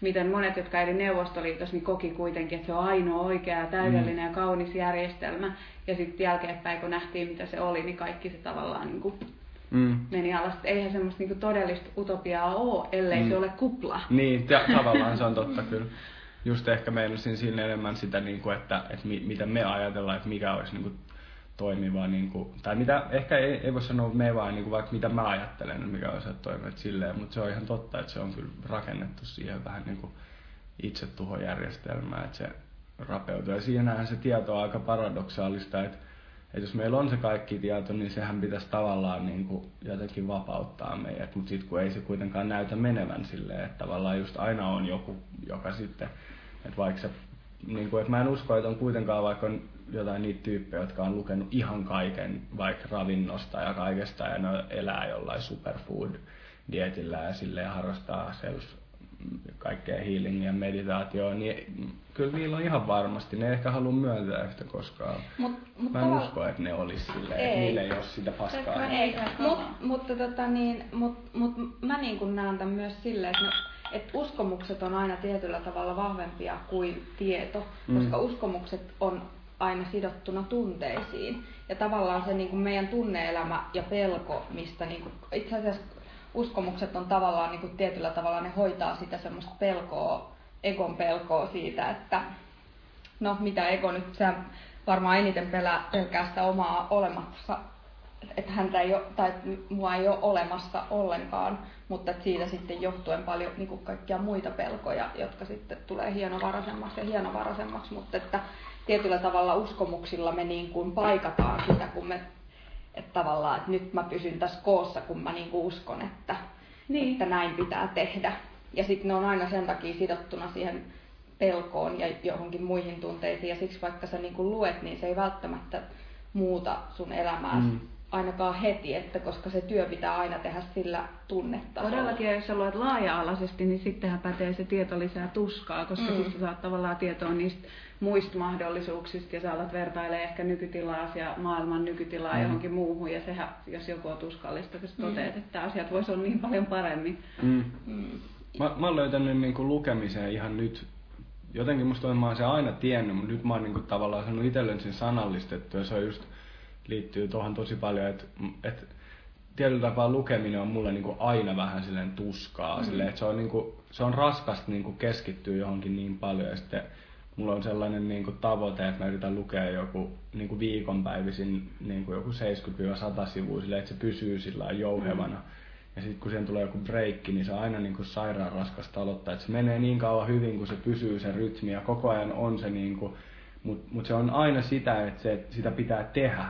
miten monet, jotka eli Neuvostoliitossa, niin koki kuitenkin, että se on ainoa oikea, täydellinen mm. ja kaunis järjestelmä. Ja sitten jälkeenpäin, kun nähtiin, mitä se oli, niin kaikki se tavallaan niin kuin mm. meni alas. Eihän semmoista niinku todellista utopiaa ole, ellei mm. se ole kupla. Niin, ja, tavallaan se on totta kyllä. Just ehkä meinasin siinä enemmän sitä, niin kuin, että, että mi, mitä me ajatellaan, että mikä olisi niin kuin, toimiva, niin kuin, tai mitä, ehkä ei, ei voi sanoa me vaan, niin kuin, vaikka mitä mä ajattelen, mikä olisi toimiva silleen, mutta se on ihan totta, että se on kyllä rakennettu siihen vähän niin kuin itsetuhojärjestelmään, että se rapeutuu. Ja siinähän se tieto on aika paradoksaalista, että että jos meillä on se kaikki tieto, niin sehän pitäisi tavallaan niin kuin jotenkin vapauttaa meidät, mutta sitten kun ei se kuitenkaan näytä menevän silleen, että tavallaan just aina on joku, joka sitten, että vaikka se, niin kuin, että mä en usko, että on kuitenkaan vaikka on jotain niitä tyyppejä, jotka on lukenut ihan kaiken vaikka ravinnosta ja kaikesta ja ne elää jollain superfood dietillä ja silleen harrastaa self kaikkea healingia ja meditaatioa, niin kyllä niillä on ihan varmasti. Ne ehkä halua myöntää yhtä koskaan. Mut, mut Mä en tavalla... usko, että ne olisi silleen, ei. että niillä ei ole sitä paskaa. Ei, mut, mutta tota niin, mut, mut mä niin kuin näen tämän myös silleen, että, ne, että uskomukset on aina tietyllä tavalla vahvempia kuin tieto, mm. koska uskomukset on aina sidottuna tunteisiin. Ja tavallaan se niin kuin meidän tunneelämä ja pelko, mistä niin kuin, itse asiassa uskomukset on tavallaan niin kuin tietyllä tavalla, ne hoitaa sitä semmoista pelkoa, egon pelkoa siitä, että no mitä ego nyt, se varmaan eniten pelää, pelkää sitä omaa olemassa, että häntä ei ole, tai mua ei ole olemassa ollenkaan, mutta siitä sitten johtuen paljon niin kuin kaikkia muita pelkoja, jotka sitten tulee hienovaraisemmaksi ja hienovaraisemmaksi, mutta että tietyllä tavalla uskomuksilla me niin kuin paikataan sitä, kun me että tavallaan, että nyt mä pysyn tässä koossa, kun mä niinku uskon, että, niin. että näin pitää tehdä. Ja sitten ne on aina sen takia sidottuna siihen pelkoon ja johonkin muihin tunteisiin. Ja siksi vaikka sä niinku luet, niin se ei välttämättä muuta sun elämää mm ainakaan heti, että koska se työ pitää aina tehdä sillä tunnetta. Todellakin, ja jos sä luet laaja-alaisesti, niin sittenhän pätee se tieto lisää tuskaa, koska mm. sitten saat tavallaan tietoa niistä muista mahdollisuuksista ja sä alat vertailemaan ehkä nykytilaa ja maailman nykytilaa mm. johonkin muuhun ja sehän, jos joku on tuskallista, kun sä mm. toteat, että asiat voisi olla niin paljon paremmin. Mm. Mm. Mä, mä oon löytänyt niin kuin lukemiseen ihan nyt jotenkin musta on, mä oon se aina tiennyt, mutta nyt mä oon niin kuin tavallaan saanut itselleni sen sanallistettu ja se on just liittyy tuohon tosi paljon, että et, tietyllä tapaa lukeminen on mulle niinku aina vähän silleen tuskaa, mm. silleen, että se on, niinku, se on raskasta niinku keskittyä johonkin niin paljon ja sitten mulla on sellainen niinku tavoite, että mä yritän lukea joku niinku viikonpäivisin niinku joku 70-100 sivua silleen, että se pysyy sillä jouhevana. Mm. Ja sitten kun siihen tulee joku breikki, niin se on aina niinku sairaan raskasta aloittaa. Että se menee niin kauan hyvin, kun se pysyy se rytmi ja koko ajan on se niinku, mutta mut se on aina sitä, että se, että sitä pitää tehdä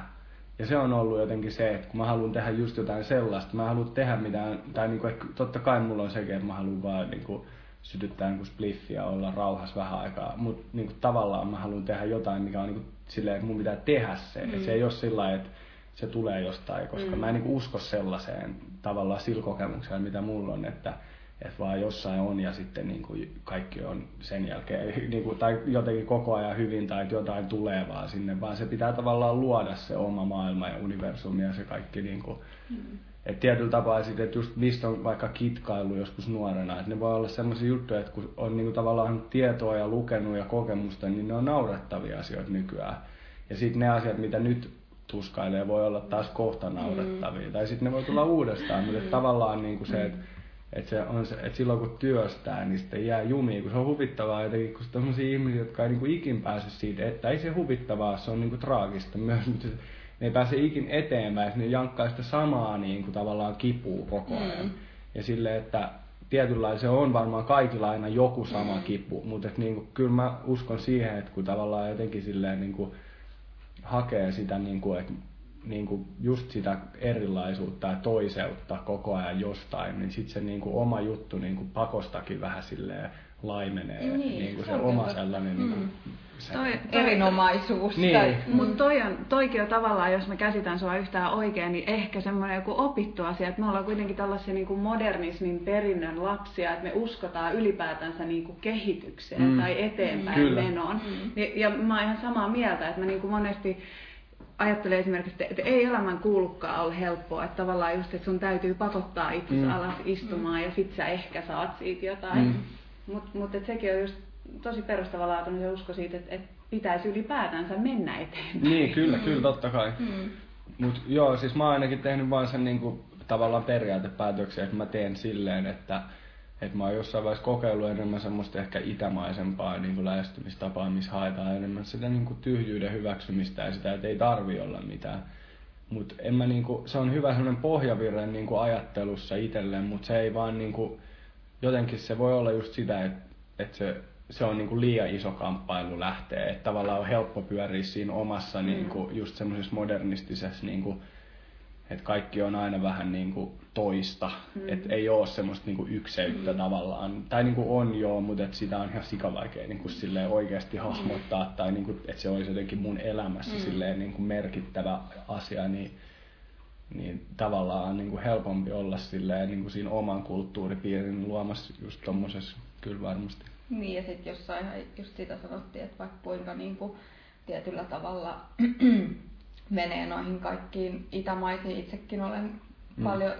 ja se on ollut jotenkin se, että kun mä haluan tehdä just jotain sellaista, mä haluan tehdä mitään, tai niin kuin, että totta kai mulla on sekin, että mä haluan vaan niin kuin, sytyttää niin spliffiä olla rauhassa vähän aikaa, mutta niin tavallaan mä haluan tehdä jotain, mikä on niin kuin, silleen, että mun pitää tehdä se. Mm. Että se ei ole sillä että se tulee jostain, koska mm. mä en niin usko sellaiseen tavallaan sillä kokemukseen, mitä mulla on, että että vaan jossain on ja sitten niin kuin kaikki on sen jälkeen, niin kuin, tai jotenkin koko ajan hyvin tai että jotain tulee vaan sinne, vaan se pitää tavallaan luoda se oma maailma ja universumi ja se kaikki niin kuin, mm. että tietyllä tapaa sitten, että just mistä on vaikka kitkailu joskus nuorena, että ne voi olla sellaisia juttuja, että kun on niin kuin tavallaan tietoa ja lukenut ja kokemusta, niin ne on naurettavia asioita nykyään. Ja sitten ne asiat, mitä nyt tuskailee, voi olla taas kohta naurettavia. Mm. Tai sitten ne voi tulla uudestaan, mutta mm. tavallaan niin kuin se, että että, se on se, että silloin kun työstää, niin sitten jää jumiin, kun se on huvittavaa jotenkin, kun sellaisia ihmisiä, jotka ei niin kuin ikin pääse siitä, että ei se huvittavaa, se on niin kuin traagista myös, mutta ne ei pääse ikin eteenpäin, ne jankkaa sitä samaa niin kuin tavallaan kipuu koko ajan. Mm. Ja sille, että tietynlainen se on varmaan kaikilla aina joku sama mm. kipu, mutta että niin kuin, kyllä mä uskon siihen, että kun tavallaan jotenkin silleen niin kuin hakee sitä, niin kuin, että niin kuin just sitä erilaisuutta ja toiseutta koko ajan jostain, niin sitten se niin kuin oma juttu niin kuin pakostakin vähän silleen laimenee. Niin, niin kuin se, se oma sellainen mm. niin kuin, se toi, toi, erinomaisuus. Niin. Tai, mm. Mutta toi on, toikin on tavallaan, jos mä käsitän sua yhtään oikein, niin ehkä semmoinen joku opittu asia, että me ollaan kuitenkin tällaisia niin kuin modernismin perinnön lapsia, että me uskotaan ylipäätänsä niin kuin kehitykseen mm. tai eteenpäin Kyllä. menoon. Mm. Ja, ja mä oon ihan samaa mieltä, että mä niin kuin monesti ajattelee esimerkiksi, että ei elämän kuulukaan ole helppoa, että tavallaan just, että sun täytyy pakottaa itse mm. alas istumaan mm. ja sit sä ehkä saat siitä jotain. Mm. Mutta mut, sekin on just tosi perustavanlaatuinen se usko siitä, että, että pitäisi ylipäätänsä mennä eteenpäin. Niin, kyllä, mm. kyllä, totta kai. Mm. Mut joo, siis mä oon ainakin tehnyt vaan sen niinku, tavallaan periaatepäätöksen, että mä teen silleen, että et mä oon jossain vaiheessa kokeillut enemmän semmoista ehkä itämaisempaa niin kuin lähestymistapaa, missä haetaan enemmän sitä niin kuin tyhjyyden hyväksymistä ja sitä, että ei tarvi olla mitään. Mut en mä niinku, se on hyvä semmoinen pohjavirre niinku ajattelussa itselleen, mutta se ei vaan niinku, jotenkin se voi olla just sitä, että et se se on niin kuin liian iso kamppailu lähteä. Että tavallaan on helppo pyöriä siinä omassa mm. niin kuin just semmoisessa modernistisessa, niin kuin, että kaikki on aina vähän niin kuin toista. Mm. Että ei ole semmoista niin kuin ykseyttä mm. tavallaan. Tai niin kuin on joo, mutta että sitä on ihan sikavaikea niin kuin silleen oikeasti mm. hahmottaa. Mm. Tai niin kuin, että se olisi jotenkin mun elämässä mm. silleen niin kuin merkittävä asia. Niin, niin tavallaan on niin kuin helpompi olla silleen, niin kuin siinä oman kulttuuripiirin luomassa just tommosessa kyllä varmasti. Niin ja sitten jossain just sitä sanottiin, että vaikka kuinka niin kuin tietyllä tavalla menee noihin kaikkiin itämaisiin, itsekin olen mm. paljon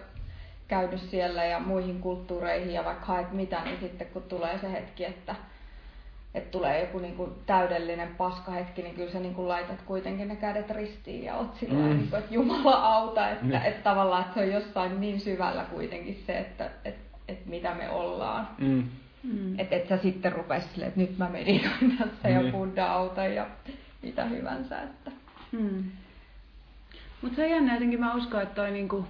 käynyt siellä ja muihin kulttuureihin ja vaikka haet mitä, niin sitten kun tulee se hetki, että, että tulee joku niin kuin täydellinen paskahetki, niin kyllä sä niin kuin laitat kuitenkin ne kädet ristiin ja oot sillä mm. niin kuin, että Jumala auta, että, mm. että tavallaan että se on jossain niin syvällä kuitenkin se, että, että, että mitä me ollaan. Mm. Mm. Että et sä sitten rupes silleen, että nyt mä meditoin tässä mm. ja Buddha auta ja mitä hyvänsä. Että. Mm. Mutta se on jännä jotenkin, mä uskon, että toi, niinku,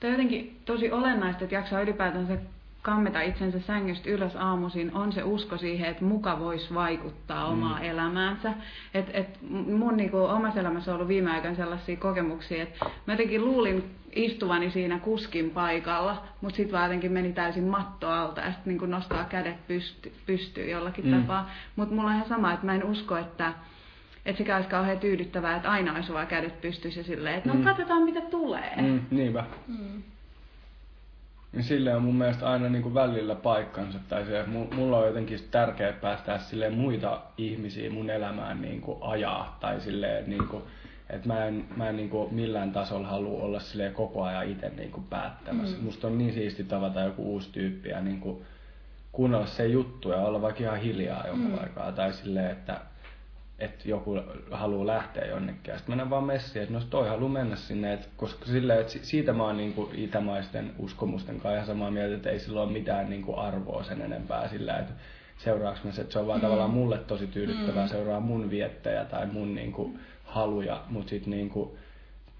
toi jotenkin tosi olennaista, että jaksaa ylipäätänsä kammeta itsensä sängystä ylös aamuisin, on se usko siihen, että muka voisi vaikuttaa mm. omaa elämäänsä. Et, et mun niinku, omassa elämässä on ollut viime aikoina sellaisia kokemuksia, että mä jotenkin luulin istuvani siinä kuskin paikalla, mutta sitten vaan jotenkin meni täysin matto alta ja sitten niin nostaa kädet pysty, pystyyn jollakin mm. tapaa. Mutta mulla on ihan sama, että mä en usko, että että sekä olisi kauhean tyydyttävää, että aina olisi vaan kädet pystyssä silleen, että no mm. katsotaan mitä tulee. Mm, niinpä. Mm. Niin sille on mun mielestä aina niin kuin välillä paikkansa. Tai se, mulla on jotenkin tärkeää päästää sille muita ihmisiä mun elämään niin kuin ajaa. Tai silleen, niin kuin, että mä en, mä en niin kuin millään tasolla halua olla silleen koko ajan itse niin kuin päättämässä. Mm. Musta on niin siisti tavata joku uusi tyyppi ja niin kuin kuunnella se juttu ja olla vaikka ihan hiljaa jonkun mm. aikaa. Tai silleen, että että joku haluaa lähteä jonnekin. Ja sitten mennään vaan messiin, että no toi haluaa mennä sinne. Et, koska silleen, että siitä mä oon niinku itämaisten uskomusten kanssa ihan samaa mieltä, että ei sillä ole mitään niinku arvoa sen enempää sillä, että seuraaks mä se, että se on vaan mm. tavallaan mulle tosi tyydyttävää mm. seuraa mun viettejä tai mun niinku haluja, mutta sitten niinku,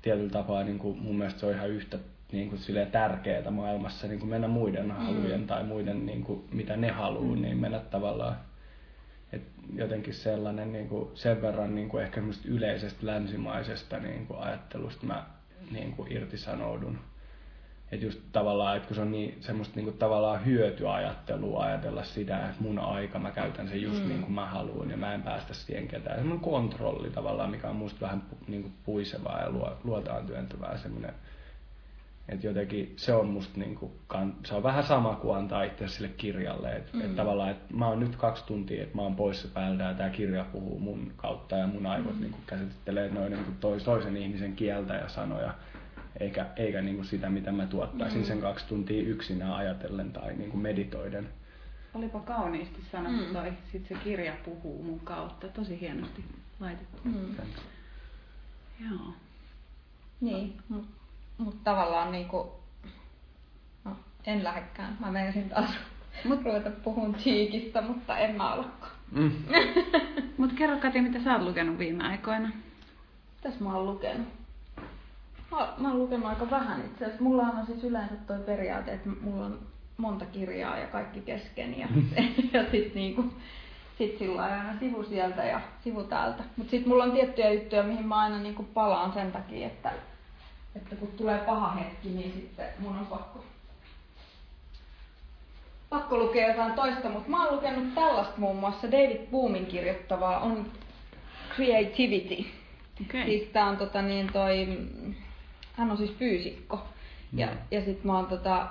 tietyllä tapaa niinku, mun mielestä se on ihan yhtä niin kuin tärkeää maailmassa niin kuin mennä muiden mm. halujen tai muiden, niin kuin, mitä ne haluaa, mm. niin mennä tavallaan et jotenkin sellainen niin kuin, sen verran niin kuin ehkä yleisestä länsimaisesta niin kuin ajattelusta mä niin kuin irtisanoudun. Että just tavallaan, että kun se on niin, semmoista niin kuin, tavallaan hyötyajattelua ajatella sitä, että mun aika mä käytän sen just mm. niin kuin mä haluan ja mä en päästä siihen ketään. Semmoinen kontrolli tavallaan, mikä on musta vähän niin kuin puisevaa ja luotaan työntävää semmoinen et jotenkin se on musta niinku, se on vähän sama kuin antaa itse sille kirjalle. Että mm. et tavallaan, että mä oon nyt kaksi tuntia, että mä oon poissa päältä ja tämä kirja puhuu mun kautta ja mun aivot mm. niinku käsittelee noin niinku tois, toisen ihmisen kieltä ja sanoja. Eikä, eikä niinku sitä, mitä mä tuottaisin mm. sen kaksi tuntia yksinään ajatellen tai niinku meditoiden. Olipa kauniisti sanottu mm. toi. Sitten se kirja puhuu mun kautta. Tosi hienosti laitettu. Mm. Joo. Niin, mutta tavallaan niinku, no, en lähdekään. Mä menisin taas Mut, ruveta puhun Cheekistä, mutta en mä alkaa. Mm. Mut kerro Kati, mitä sä oot lukenut viime aikoina? Mitäs mä oon lukenut? Mä, mä oon lukenut aika vähän itse asiassa. Mulla on siis yleensä toi periaate, että mulla on monta kirjaa ja kaikki kesken ja, ja sit niinku, sit sillä aina sivu sieltä ja sivu täältä. Mut sit mulla on tiettyjä juttuja, mihin mä aina niinku palaan sen takia, että että kun tulee paha hetki, niin sitten mun on pakko, pakko lukea jotain toista, mutta mä oon lukenut tällaista muun muassa David Boomin kirjoittavaa on Creativity. Okay. Siis tää on tota niin toi, hän on siis fyysikko. Mm. Ja, ja sit mä oon tota,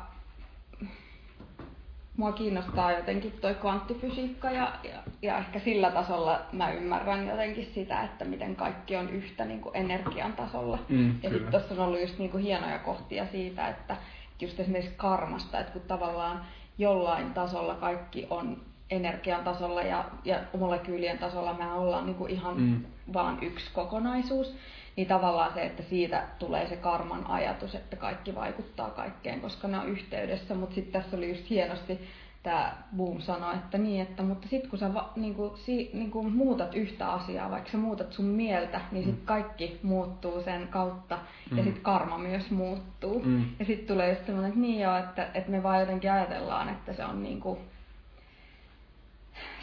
mua kiinnostaa jotenkin toi kvanttifysiikka ja, ja, ja ehkä sillä tasolla mä ymmärrän jotenkin sitä, että miten kaikki on yhtä niin kuin energian tasolla. Mm, ja sitten tuossa on ollut just niin kuin hienoja kohtia siitä, että just esimerkiksi karmasta, että kun tavallaan jollain tasolla kaikki on energian tasolla ja, ja molekyylien tasolla me ollaan niin kuin ihan mm. vaan yksi kokonaisuus, niin tavallaan se, että siitä tulee se karman ajatus, että kaikki vaikuttaa kaikkeen, koska ne on yhteydessä. Mutta sitten tässä oli just hienosti tämä Boom sanoi, että niin, että mutta sitten kun sä va, niinku, si, niinku muutat yhtä asiaa, vaikka sä muutat sun mieltä, niin sitten mm. kaikki muuttuu sen kautta mm. ja sitten karma myös muuttuu. Mm. Ja sitten tulee just semmoinen, että niin joo, että, että me vaan jotenkin ajatellaan, että se on niinku,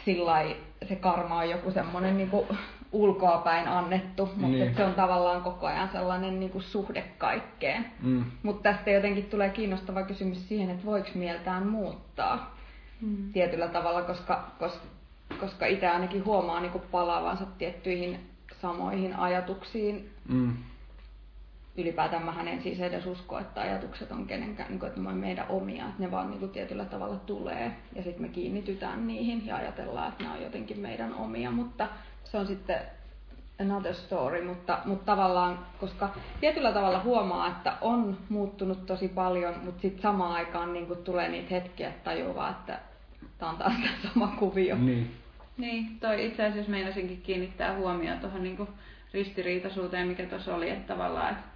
sillai, se karma on joku semmoinen niin ulkoapäin annettu, mutta niin. se on tavallaan koko ajan sellainen niin kuin suhde kaikkeen. Mm. Mutta tästä jotenkin tulee kiinnostava kysymys siihen, että voiko mieltään muuttaa mm. tietyllä tavalla, koska, koska, koska itse ainakin huomaa niin kuin palaavansa tiettyihin samoihin ajatuksiin. Mm. Ylipäätään mä en siis edes usko, että ajatukset on kenenkään, niin kuin, että ne on meidän omia, että ne vaan niin kuin tietyllä tavalla tulee ja sitten me kiinnitytään niihin ja ajatellaan, että ne on jotenkin meidän omia, mutta se on sitten another story, mutta, mutta tavallaan, koska tietyllä tavalla huomaa, että on muuttunut tosi paljon, mutta sitten samaan aikaan niin tulee niitä hetkiä, että tajuaa, että tämä on taas tämä sama kuvio. Niin. Niin, toi itse asiassa meinasinkin kiinnittää huomioon tuohon niin ristiriitaisuuteen, mikä tuossa oli, että tavallaan, että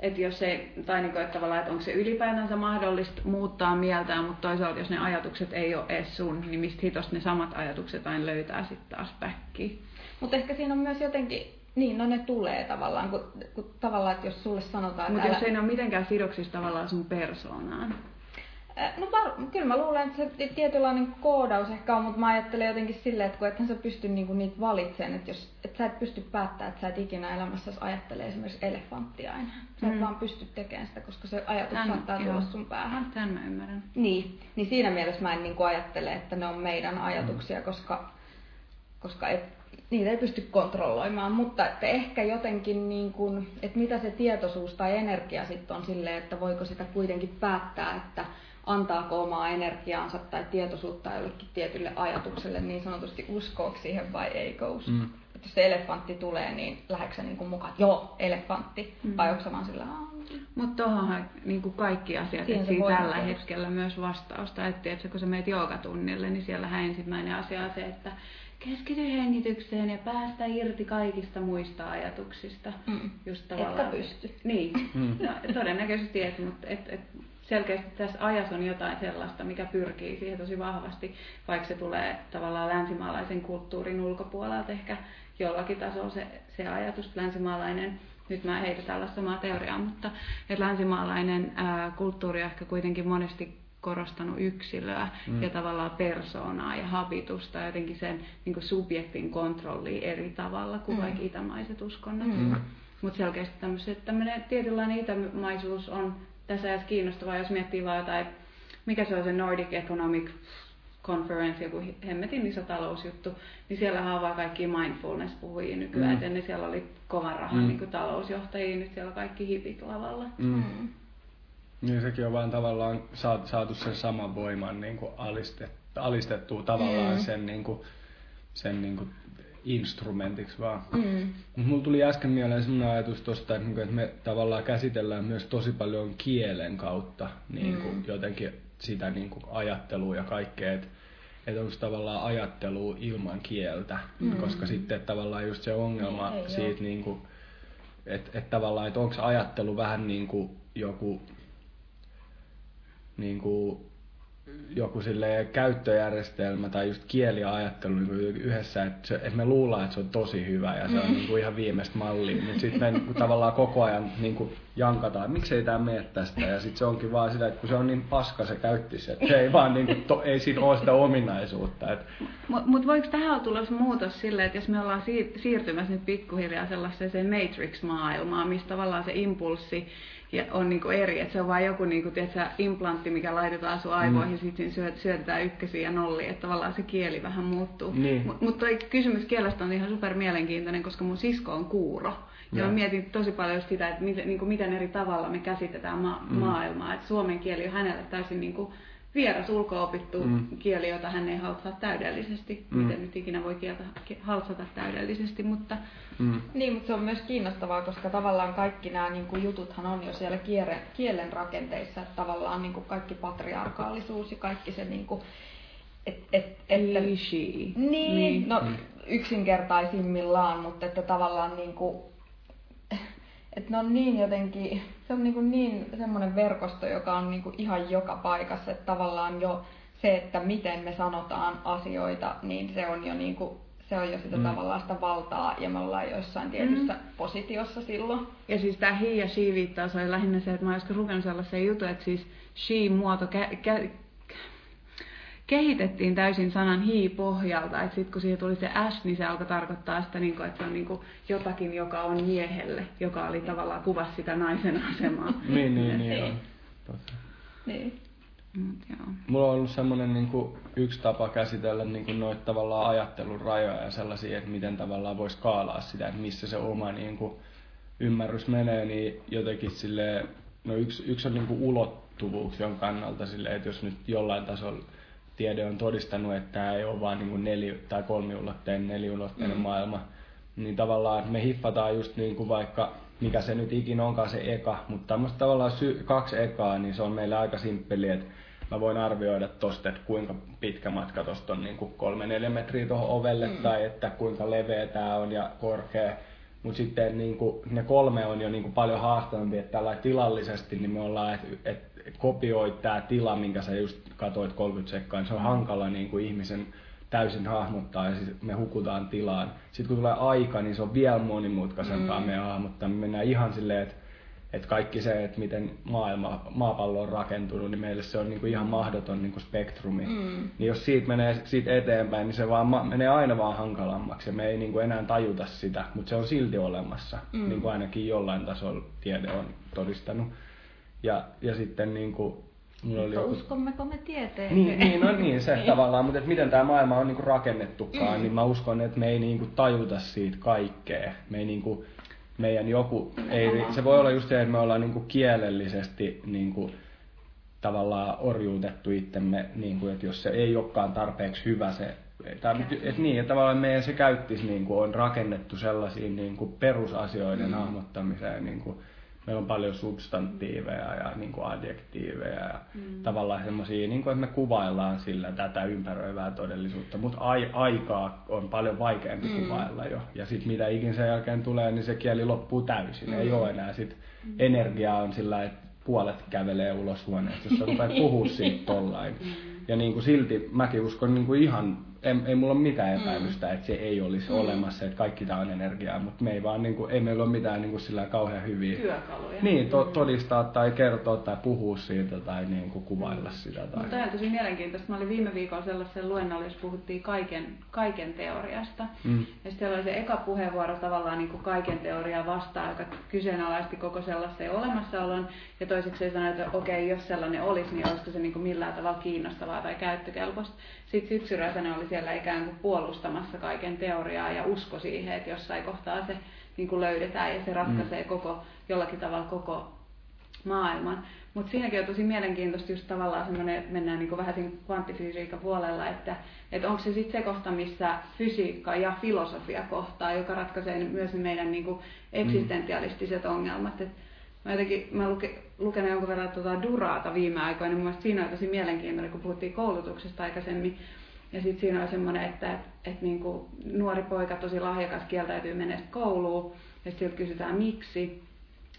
että jos se, tai niin kuin, että tavallaan, että onko se ylipäätänsä mahdollista muuttaa mieltään, mutta toisaalta jos ne ajatukset ei ole edes sun, niin mistä hitosta ne samat ajatukset aina löytää sitten taas päkkiä. Mutta ehkä siinä on myös jotenkin, niin no ne tulee tavallaan, kun, kun tavallaan, että jos sulle sanotaan... Mutta jos ei ne ole mitenkään sidoksissa tavallaan sun persoonaan. No var, kyllä mä luulen, että se tietynlainen koodaus ehkä on, mutta mä ajattelen jotenkin silleen, että kun ethän sä pysty niinku niitä valitsemaan, että jos et sä et pysty päättämään, että sä et ikinä elämässä ajattele esimerkiksi elefanttia aina. Sä et mm. vaan pysty tekemään sitä, koska se ajatus Tän, saattaa tulla sun päähän. Tämän mä ymmärrän. Niin, niin siinä mielessä mä en niinku ajattele, että ne on meidän ajatuksia, koska, koska et, niitä ei pysty kontrolloimaan, mutta että ehkä jotenkin, niin kuin, että mitä se tietoisuus tai energia sitten on silleen, että voiko sitä kuitenkin päättää, että antaako omaa energiaansa tai tietoisuutta jollekin tietylle ajatukselle niin sanotusti uskoako siihen vai eikö usko. Mm. Että jos se elefantti tulee, niin lähdetkö niin kuin mukaan, joo, elefantti, mm. vai onko vaan sillä Mutta tuohonhan niin kaikki asiat etsii tällä tehdä. hetkellä myös vastausta. Että, että kun sä meet joogatunnille, niin siellä ensimmäinen asia on se, että keskity hengitykseen ja päästä irti kaikista muista ajatuksista. Mm. Just tavallaan. Etkä pysty. Niin, mm. no, todennäköisesti et, mutta et, et, selkeästi tässä ajassa on jotain sellaista, mikä pyrkii siihen tosi vahvasti, vaikka se tulee tavallaan länsimaalaisen kulttuurin ulkopuolelta ehkä jollakin tasolla se, se ajatus, länsimaalainen, nyt mä heitä tällaista samaa teoriaa, mutta että länsimaalainen ää, kulttuuri on ehkä kuitenkin monesti korostanut yksilöä mm. ja tavallaan persoonaa ja habitusta, jotenkin sen niin subjektin kontrollia eri tavalla kuin mm. vaikka itämaiset uskonnot. Mm. Mutta selkeästi tämmöinen tietynlainen itämaisuus on tässä ajassa kiinnostavaa, jos miettii vaan jotain, mikä se on se Nordic Economic Conference, joku hemmetin iso talousjuttu, niin siellä on vaan kaikki mindfulness-puhujia nykyään, mm. ennen siellä oli kovan rahan mm. niin talousjohtajia, nyt siellä on kaikki hipit lavalla. Mm. Mm. Niin sekin on vaan tavallaan saatu sen saman voiman niin kuin alistettu, alistettua tavallaan mm. sen, niin kuin, sen niin kuin instrumentiksi vaan. Mm. Mutta mulla tuli äsken mieleen sellainen ajatus tuosta, että, niinku, että me tavallaan käsitellään myös tosi paljon kielen kautta niin kuin mm. jotenkin sitä niin kuin ajattelua ja kaikkea, että että onko tavallaan ajattelu ilman kieltä, mm. koska sitten tavallaan just se ongelma ei, siitä, niin kuin, että, että tavallaan, että onko ajattelu vähän niin kuin joku niin kuin joku sille käyttöjärjestelmä tai just kieli ja ajattelu niin kuin yhdessä, että, se, että me luullaan, että se on tosi hyvä ja se on mm. niin kuin ihan viimeistä mallia, mutta sitten me niin tavallaan koko ajan niin kuin jankataan, miksei tämä mene tästä ja sitten se onkin vaan sitä, että kun se on niin paska se käyttis, että se ei vaan niin kuin, to, ei siinä ole sitä ominaisuutta. Että... Mutta mut voiko tähän olla tulossa muutos sille, että jos me ollaan siirtymässä nyt pikkuhiljaa sellaiseen Matrix-maailmaan, missä tavallaan se impulssi ja on niin kuin eri, että se on vain joku niin kuin, tiedätkö, implantti, mikä laitetaan sun aivoihin, mm. sitten syöt, syötetään ykkösiä ja nollia, että tavallaan se kieli vähän muuttuu. Niin. Mutta mut toi kysymys kielestä on ihan super mielenkiintoinen, koska mun sisko on kuuro. Ja, mä mietin tosi paljon sitä, että miten, niin kuin, miten eri tavalla me käsitetään ma- mm. maailmaa. Että suomen kieli on hänelle täysin niin kuin, vieras ulkoopittu mm. kieli, jota hän ei haltsaa täydellisesti. Mm. Miten nyt ikinä voi kieltä haltsata täydellisesti, mutta... Mm. Niin, mutta se on myös kiinnostavaa, koska tavallaan kaikki nämä niin kuin, jututhan on jo siellä kielen, kielen rakenteissa, että tavallaan niin kuin, kaikki patriarkaalisuus ja kaikki se niin kuin, et, et, et, niin, niin, no mm. yksinkertaisimmillaan, mutta että tavallaan niin kuin, että ne on niin jotenkin, se on niin, niin semmoinen verkosto, joka on niin ihan joka paikassa, että tavallaan jo se, että miten me sanotaan asioita, niin se on jo niin kuin, se on jo sitä mm. tavallaan sitä valtaa ja me ollaan jossain tietyssä mm. positiossa silloin. Ja siis tämä he ja she viittaus oli lähinnä se, että mä oon joskus lukenut sellaisen jutun, että siis she-muoto kä- kä- kehitettiin täysin sanan hi pohjalta, että sitten kun siihen tuli se s, niin se alkoi tarkoittaa sitä, niin kuin, että se on niin kuin jotakin, joka on miehelle, joka oli tavallaan kuvasi sitä naisen asemaa. niin, niin, niin, joo. Niin. Mut joo. Mulla on ollut semmoinen niin kuin, yksi tapa käsitellä niin kuin, noita tavallaan ajattelun rajoja ja sellaisia, että miten tavallaan voisi kaalaa sitä, että missä se oma niin kuin, ymmärrys menee, niin jotenkin sille no yksi, yksi on niin kuin ulottuvuuksien kannalta sille, että jos nyt jollain tasolla tiede on todistanut, että tämä ei ole vain niin neli- tai kolmiulotteinen, neliulotteinen mm. maailma, niin tavallaan me hiffataan just niin kuin vaikka mikä se nyt ikinä onkaan se eka, mutta tämmöistä tavallaan sy- kaksi ekaa, niin se on meille aika simppeli, että mä voin arvioida tosta, että kuinka pitkä matka tosta on niin kuin kolme neljä metriä tuohon ovelle, mm. tai että kuinka leveä tämä on ja korkea. Mutta sitten niin kuin, ne kolme on jo niin kuin paljon haastavampi, että tällä tilallisesti niin me ollaan, että et, kopioit tämä tila, minkä sä just katoit 30 sekkaan, niin se on hankala niin kuin ihmisen täysin hahmottaa ja siis me hukutaan tilaan. Sitten kun tulee aika, niin se on vielä monimutkaisempaa mm. meidän hahmottaa. Me mennään ihan silleen, että että kaikki se, että miten maailma, maapallo on rakentunut, niin meille se on niin kuin ihan mahdoton niin kuin spektrumi. Mm. Niin jos siitä menee siitä eteenpäin, niin se vaan ma- menee aina vaan hankalammaksi ja me ei niin kuin enää tajuta sitä, mutta se on silti olemassa, mm. niin kuin ainakin jollain tasolla tiede on todistanut. Ja, ja sitten niin kuin, Mulla oli joku... uskommeko me tieteen? Niin, niin, no niin se niin. tavallaan, mutta että miten tämä maailma on niin kuin rakennettukaan, mm. niin mä uskon, että me ei niin kuin tajuta siitä kaikkea. Me ei niin kuin, meidän joku, ei, se voi olla just se, että me ollaan niin kuin kielellisesti niin kuin, tavallaan orjuutettu itsemme, niin kuin, että jos se ei olekaan tarpeeksi hyvä se, tai, että niin, että tavallaan meidän se käyttis niin kuin, on rakennettu sellaisiin niin kuin perusasioiden mm. hahmottamiseen, niin kuin, meillä on paljon substantiiveja ja niin kuin adjektiiveja ja mm. tavallaan semmoisia, niin kuin, että me kuvaillaan sillä tätä ympäröivää todellisuutta, mutta ai, aikaa on paljon vaikeampi mm. kuvailla jo. Ja sitten mitä ikin sen jälkeen tulee, niin se kieli loppuu täysin. Mm. Ei ole enää sit mm. energiaa on sillä, että puolet kävelee ulos huoneesta, jos sä rupeat puhua siitä tollain. Mm. Ja niin kuin silti mäkin uskon niin kuin ihan ei, ei mulla ole mitään mm. epäilystä, mm. että se ei olisi mm. olemassa, että kaikki tämä on energiaa, mutta me ei vaan, niin kuin, ei meillä ole mitään niin kuin, sillä kauhean hyviä Työkaluja. Niin, to, todistaa tai kertoa tai puhua siitä tai niin kuin, kuvailla mm. sitä. Tai... Mutta tämä on tosi mielenkiintoista. Mä olin viime viikolla sellaisen luennolla, jossa puhuttiin kaiken, kaiken teoriasta. Mm. Ja sitten oli se eka puheenvuoro tavallaan niin kuin kaiken teoriaa vastaan, joka kyseenalaisti koko sellaisen olemassaolon. Ja toiseksi sanoi, että okei, okay, jos sellainen olisi, niin olisiko se niin kuin millään tavalla kiinnostavaa tai käyttökelpoista. Sitten Syksy oli siellä ikään kuin puolustamassa kaiken teoriaa ja usko siihen, että jossain kohtaa se niin kuin löydetään ja se ratkaisee mm. koko, jollakin tavalla koko maailman. Mutta siinäkin on tosi mielenkiintoista just tavallaan semmoinen, että mennään niin kuin vähän siinä kvanttifysiikan puolella, että, että onko se sitten se kohta, missä fysiikka ja filosofia kohtaa, joka ratkaisee myös meidän niin kuin eksistentialistiset ongelmat. Et mä jotenkin, mä luke, lukenut jonkun verran tuota Duraata viime aikoina, niin mun siinä oli tosi mielenkiintoinen, kun puhuttiin koulutuksesta aikaisemmin, ja sitten siinä on semmoinen, että et, et niinku nuori poika, tosi lahjakas, kieltäytyy menestä kouluun. Ja sitten kysytään miksi.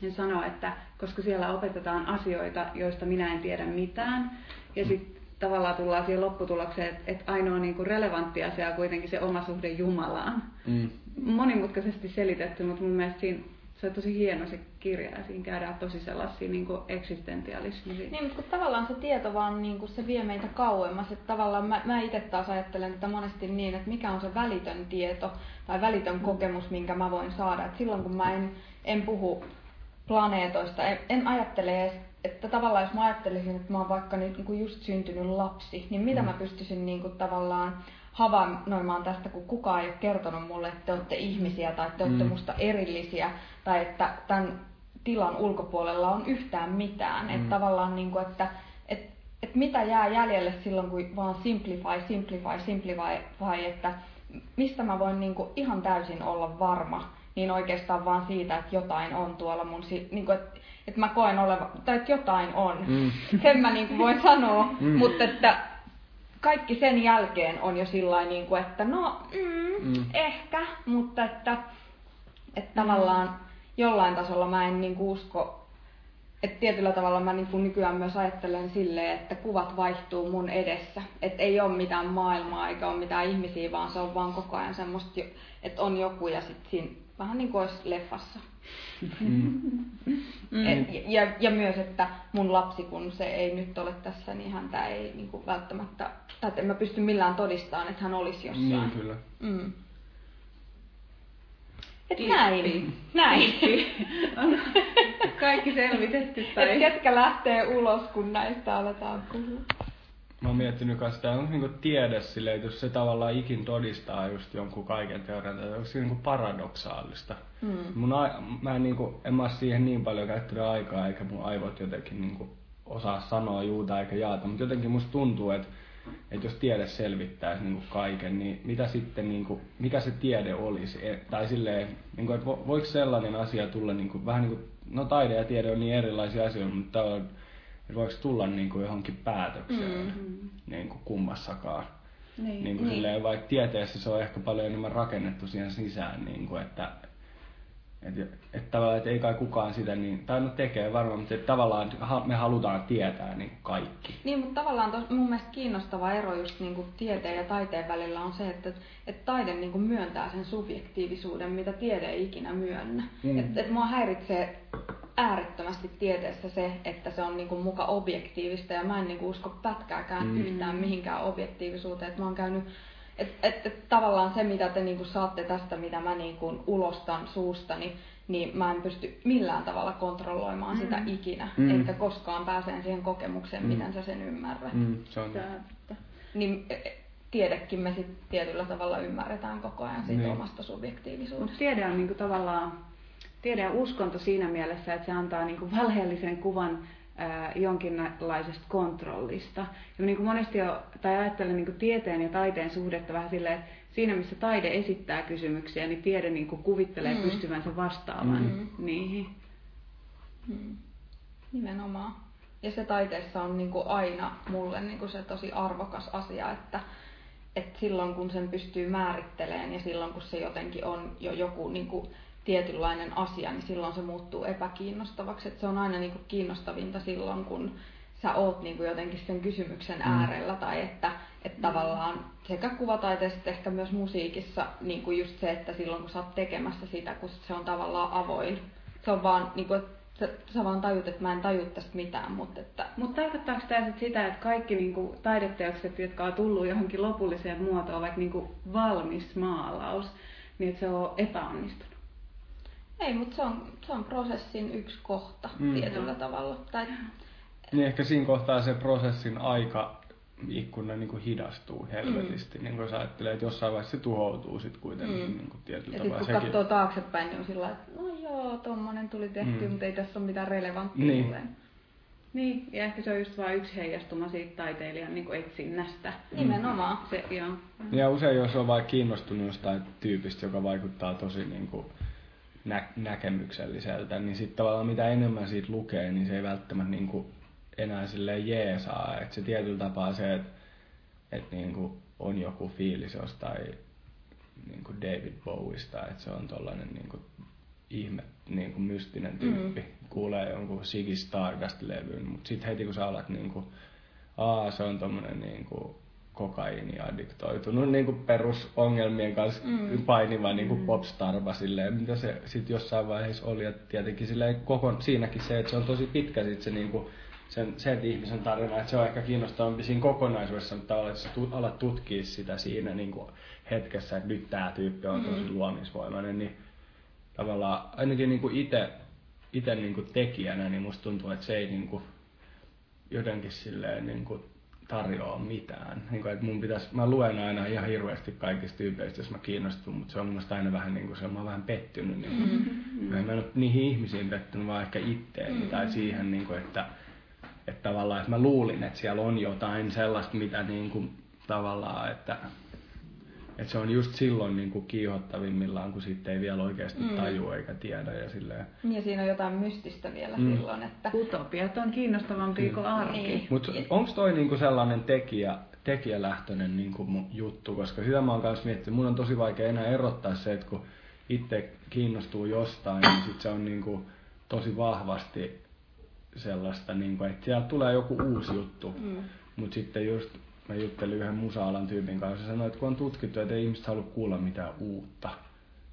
Ja sanoo, että koska siellä opetetaan asioita, joista minä en tiedä mitään. Ja sitten tavallaan tullaan siihen lopputulokseen, että, että ainoa niinku relevantti asia on kuitenkin se oma suhde Jumalaan. Mm. Monimutkaisesti selitetty, mutta mun mielestä siinä se on tosi hieno se kirja ja siinä käydään tosi sellaisia niin eksistentialismia. Niin, mutta kun tavallaan se tieto vaan niin kuin se vie meitä kauemmas. Että tavallaan mä, mä itse taas ajattelen että monesti niin, että mikä on se välitön tieto tai välitön mm. kokemus, minkä mä voin saada. Että silloin kun mä en, en puhu planeetoista, en, en ajattele edes että tavallaan jos mä ajattelisin, että mä oon vaikka nyt niin kuin just syntynyt lapsi, niin mitä mm. mä pystyisin niin kuin tavallaan havainnoimaan tästä, kun kukaan ei ole kertonut mulle, että te olette ihmisiä tai te olette mm. musta erillisiä tai että tämän tilan ulkopuolella on yhtään mitään. Mm. Että tavallaan, niin kuin, että et, et mitä jää jäljelle silloin, kun vaan simplify, simplify, simplify, että mistä mä voin niin kuin ihan täysin olla varma, niin oikeastaan vaan siitä, että jotain on tuolla mun, niin kuin, että, että mä koen oleva, tai että jotain on. Mm. Sen mä niin kuin voin sanoa, mm. mutta että kaikki sen jälkeen on jo sillä niin kuin, että no, mm, mm. ehkä, mutta että, että mm. tavallaan jollain tasolla mä en niin kuin usko, että tietyllä tavalla mä niin kuin nykyään myös ajattelen silleen, että kuvat vaihtuu mun edessä. Että ei ole mitään maailmaa eikä ole mitään ihmisiä, vaan se on vaan koko ajan semmoista, että on joku ja sitten siinä vähän niin kuin olisi leffassa. Mm. Et, ja, ja myös, että mun lapsi, kun se ei nyt ole tässä, niin häntä ei niin kuin välttämättä, tai en mä pysty millään todistamaan, että hän olisi jossain. Niin, kyllä. Mm. Et näin. Näin. On kaikki selvitetty tai... Et ketkä lähtee ulos, kun näistä aletaan puhua. Mä oon miettinyt kanssa sitä, onko niinku tiede silleen, että jos se tavallaan ikin todistaa just jonkun kaiken teorian, että onko se niinku paradoksaalista. Mm. Mun ai, mä en, niinku, en mä siihen niin paljon käyttänyt aikaa, eikä mun aivot jotenkin niinku osaa sanoa juuta eikä jaata, mutta jotenkin musta tuntuu, että, että jos tiede selvittäisi niinku kaiken, niin mitä sitten, niinku, mikä se tiede olisi? E- Tai silleen, niinku, että vo- voiko sellainen asia tulla niinku, vähän niin kuin, no taide ja tiede on niin erilaisia asioita, mutta tavallaan, että voiko tulla niinku johonkin päätökseen Mm. niin kuin kummassakaan. Niin. Niin kuin Niin. silleen, vaikka tieteessä se on ehkä paljon enemmän rakennettu siihen sisään, niin kuin, että että et tavallaan, että ei kai kukaan sitä niin, tai no tekee varmaan, mutta tavallaan me halutaan tietää niin kuin kaikki. Niin, mutta tavallaan tos, mun mielestä kiinnostava ero just niin kuin tieteen ja taiteen välillä on se, että, että taide niin kuin myöntää sen subjektiivisuuden, mitä tiede ei ikinä myönnä. Mm. Mm. Että et mua häiritsee äärettömästi tieteessä se, että se on niin kuin muka objektiivista ja mä en niin kuin usko pätkääkään Mm. yhtään mihinkään objektiivisuuteen. Että mä oon käynyt että et, et, tavallaan se, mitä te niinku saatte tästä, mitä mä niinku ulostan suustani, niin mä en pysty millään tavalla kontrolloimaan mm. sitä ikinä. Mm. Enkä koskaan pääseen siihen kokemukseen, Mm. miten sä sen ymmärrät. Mm, se on, Niin e, e, tiedekin me sitten tietyllä tavalla ymmärretään koko ajan siitä Niin. omasta subjektiivisuudesta. Mutta tiede on niinku tavallaan, tiede on uskonto siinä mielessä, että se antaa niinku valheellisen kuvan ää, jonkinlaisesta kontrollista. Ja niinku monesti jo, tai ajattelen niinku tieteen ja taiteen suhdetta vähän silleen, että siinä missä taide esittää kysymyksiä, niin tiede niinku kuvittelee Mm. pystyvänsä vastaamaan Mm. niihin. Mm. Nimenomaan. Ja se taiteessa on niinku aina mulle niinku se tosi arvokas asia, että et silloin kun sen pystyy määrittelemään ja silloin kun se jotenkin on jo joku niinku tietynlainen asia, niin silloin se muuttuu epäkiinnostavaksi. Et se on aina niinku kiinnostavinta silloin, kun sä oot niinku jotenkin sen kysymyksen äärellä tai että, että tavallaan sekä kuvataiteessa että ehkä myös musiikissa niinku just se, että silloin kun sä oot tekemässä sitä, kun se on tavallaan avoin. Se on vaan niinku, että sä, sä vaan tajut, että mä en taju tästä mitään, mutta että Mutta tarkoittaako tämä sit sitä, että kaikki niinku taideteokset, jotka on tullut johonkin lopulliseen muotoon, vaikka niinku valmis maalaus, niin että se on epäonnistunut? Ei, mutta se on, se on prosessin yksi kohta Mm. tietyllä tavalla. Tai, niin ehkä siinä kohtaa se prosessin aika ikkuna niin kuin hidastuu helvetisti. Mm. Niin kuin sä ajattelee, että jossain vaiheessa se tuhoutuu sitten kuitenkin Mm. niin kuin tietyllä ja sitten tavalla. kun Sekin- katsoo taaksepäin, niin on sillä että no joo, tommonen tuli tehty, Mm. mutta ei tässä ole mitään relevanttia Niin. niin. Niin, ja ehkä se on just vain yksi heijastuma siitä taiteilijan niin etsinnästä. Nimenomaan. Se, joo. Ja usein jos on vaikka kiinnostunut jostain tyypistä, joka vaikuttaa tosi niin kuin nä- näkemykselliseltä, niin sitten tavallaan mitä enemmän siitä lukee, niin se ei välttämättä niin kuin enää silleen jeesaa. Että se tietyllä tapaa se, että et niin kuin on joku fiilis jostain niin kuin David Bowista, että se on tollainen niin kuin ihme, niin kuin mystinen tyyppi. Mm. Kuulee jonkun Ziggy Stardust-levyn, mutta sitten heti kun sä alat niin kuin, aa se on tommonen niin kuin kokaiiniaddiktoitunut niin kuin perusongelmien kanssa mm. painiva niin kuin popstarva silleen, mitä se sitten jossain vaiheessa oli. Ja tietenkin silleen koko, siinäkin se, että se on tosi pitkä sit se, niin kuin, sen, sen ihmisen tarina, että se on ehkä kiinnostavampi siinä kokonaisuudessa, mutta alat tutkia sitä siinä niin kuin hetkessä, että nyt tämä tyyppi on tosi luomisvoimainen, niin tavallaan ainakin niin kuin itse ite niin kuin tekijänä, niin musta tuntuu, että se ei niin kuin jotenkin silleen niin kuin tarjoa mitään. Niin kuin, että mun pitäisi, mä luen aina ihan hirveästi kaikista tyypeistä, jos mä kiinnostun, mutta se on mun aina vähän niin kuin se, mä oon vähän pettynyt. Niin kuin, mm-hmm. Mä en ole niihin ihmisiin pettynyt, vaan ehkä itteeni mm-hmm. tai siihen, niin kuin, että, että tavallaan, että mä luulin, että siellä on jotain sellaista, mitä niin kuin, tavallaan, että, että se on just silloin niin kuin kiihottavimmillaan, kun sitten ei vielä oikeasti Mm. tajua eikä tiedä ja silleen. Ja siinä on jotain mystistä vielä Mm. silloin, että Utopiat on kiinnostavampia kuin arki. Niin. Mutta onko toi niinku sellainen tekijä, tekijälähtöinen niinku mu- juttu, koska hyvä mä oon kanssa miettinyt, mun on tosi vaikea enää erottaa se, että kun itse kiinnostuu jostain, niin sit se on niinku tosi vahvasti sellaista, niinku, että siellä tulee joku uusi juttu. mm. Mutta sitten just mä juttelin yhden musa-alan tyypin kanssa ja sanoin, että kun on tutkittu, että ei ihmiset halua kuulla mitään uutta.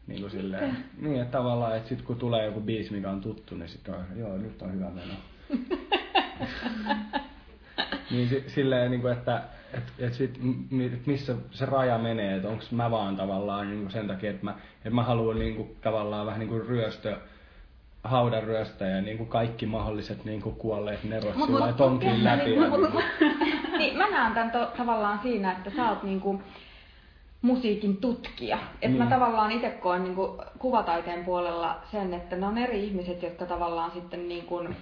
Niin kuin silleen, niin että tavallaan, että sit kun tulee joku biisi, mikä on tuttu, niin sitten on, joo, nyt on hyvä meno. niin si, silleen, niin kuin, että et, et sit, missä se raja menee, että onko mä vaan tavallaan niin kuin sen takia, että mä, että mä haluan niin kuin, tavallaan vähän niin kuin ryöstö, haudan ryöstäjä, niin kuin kaikki mahdolliset niin kuin kuolleet nerot mut, sillä tonkin läpi. Niin, mut, mut, niin, mä näen tämän to, tavallaan siinä, että sä oot niin kuin, musiikin tutkija. Et mm. mä tavallaan itse koen niin kuin kuvataiteen puolella sen, että ne on eri ihmiset, jotka tavallaan sitten niin kuin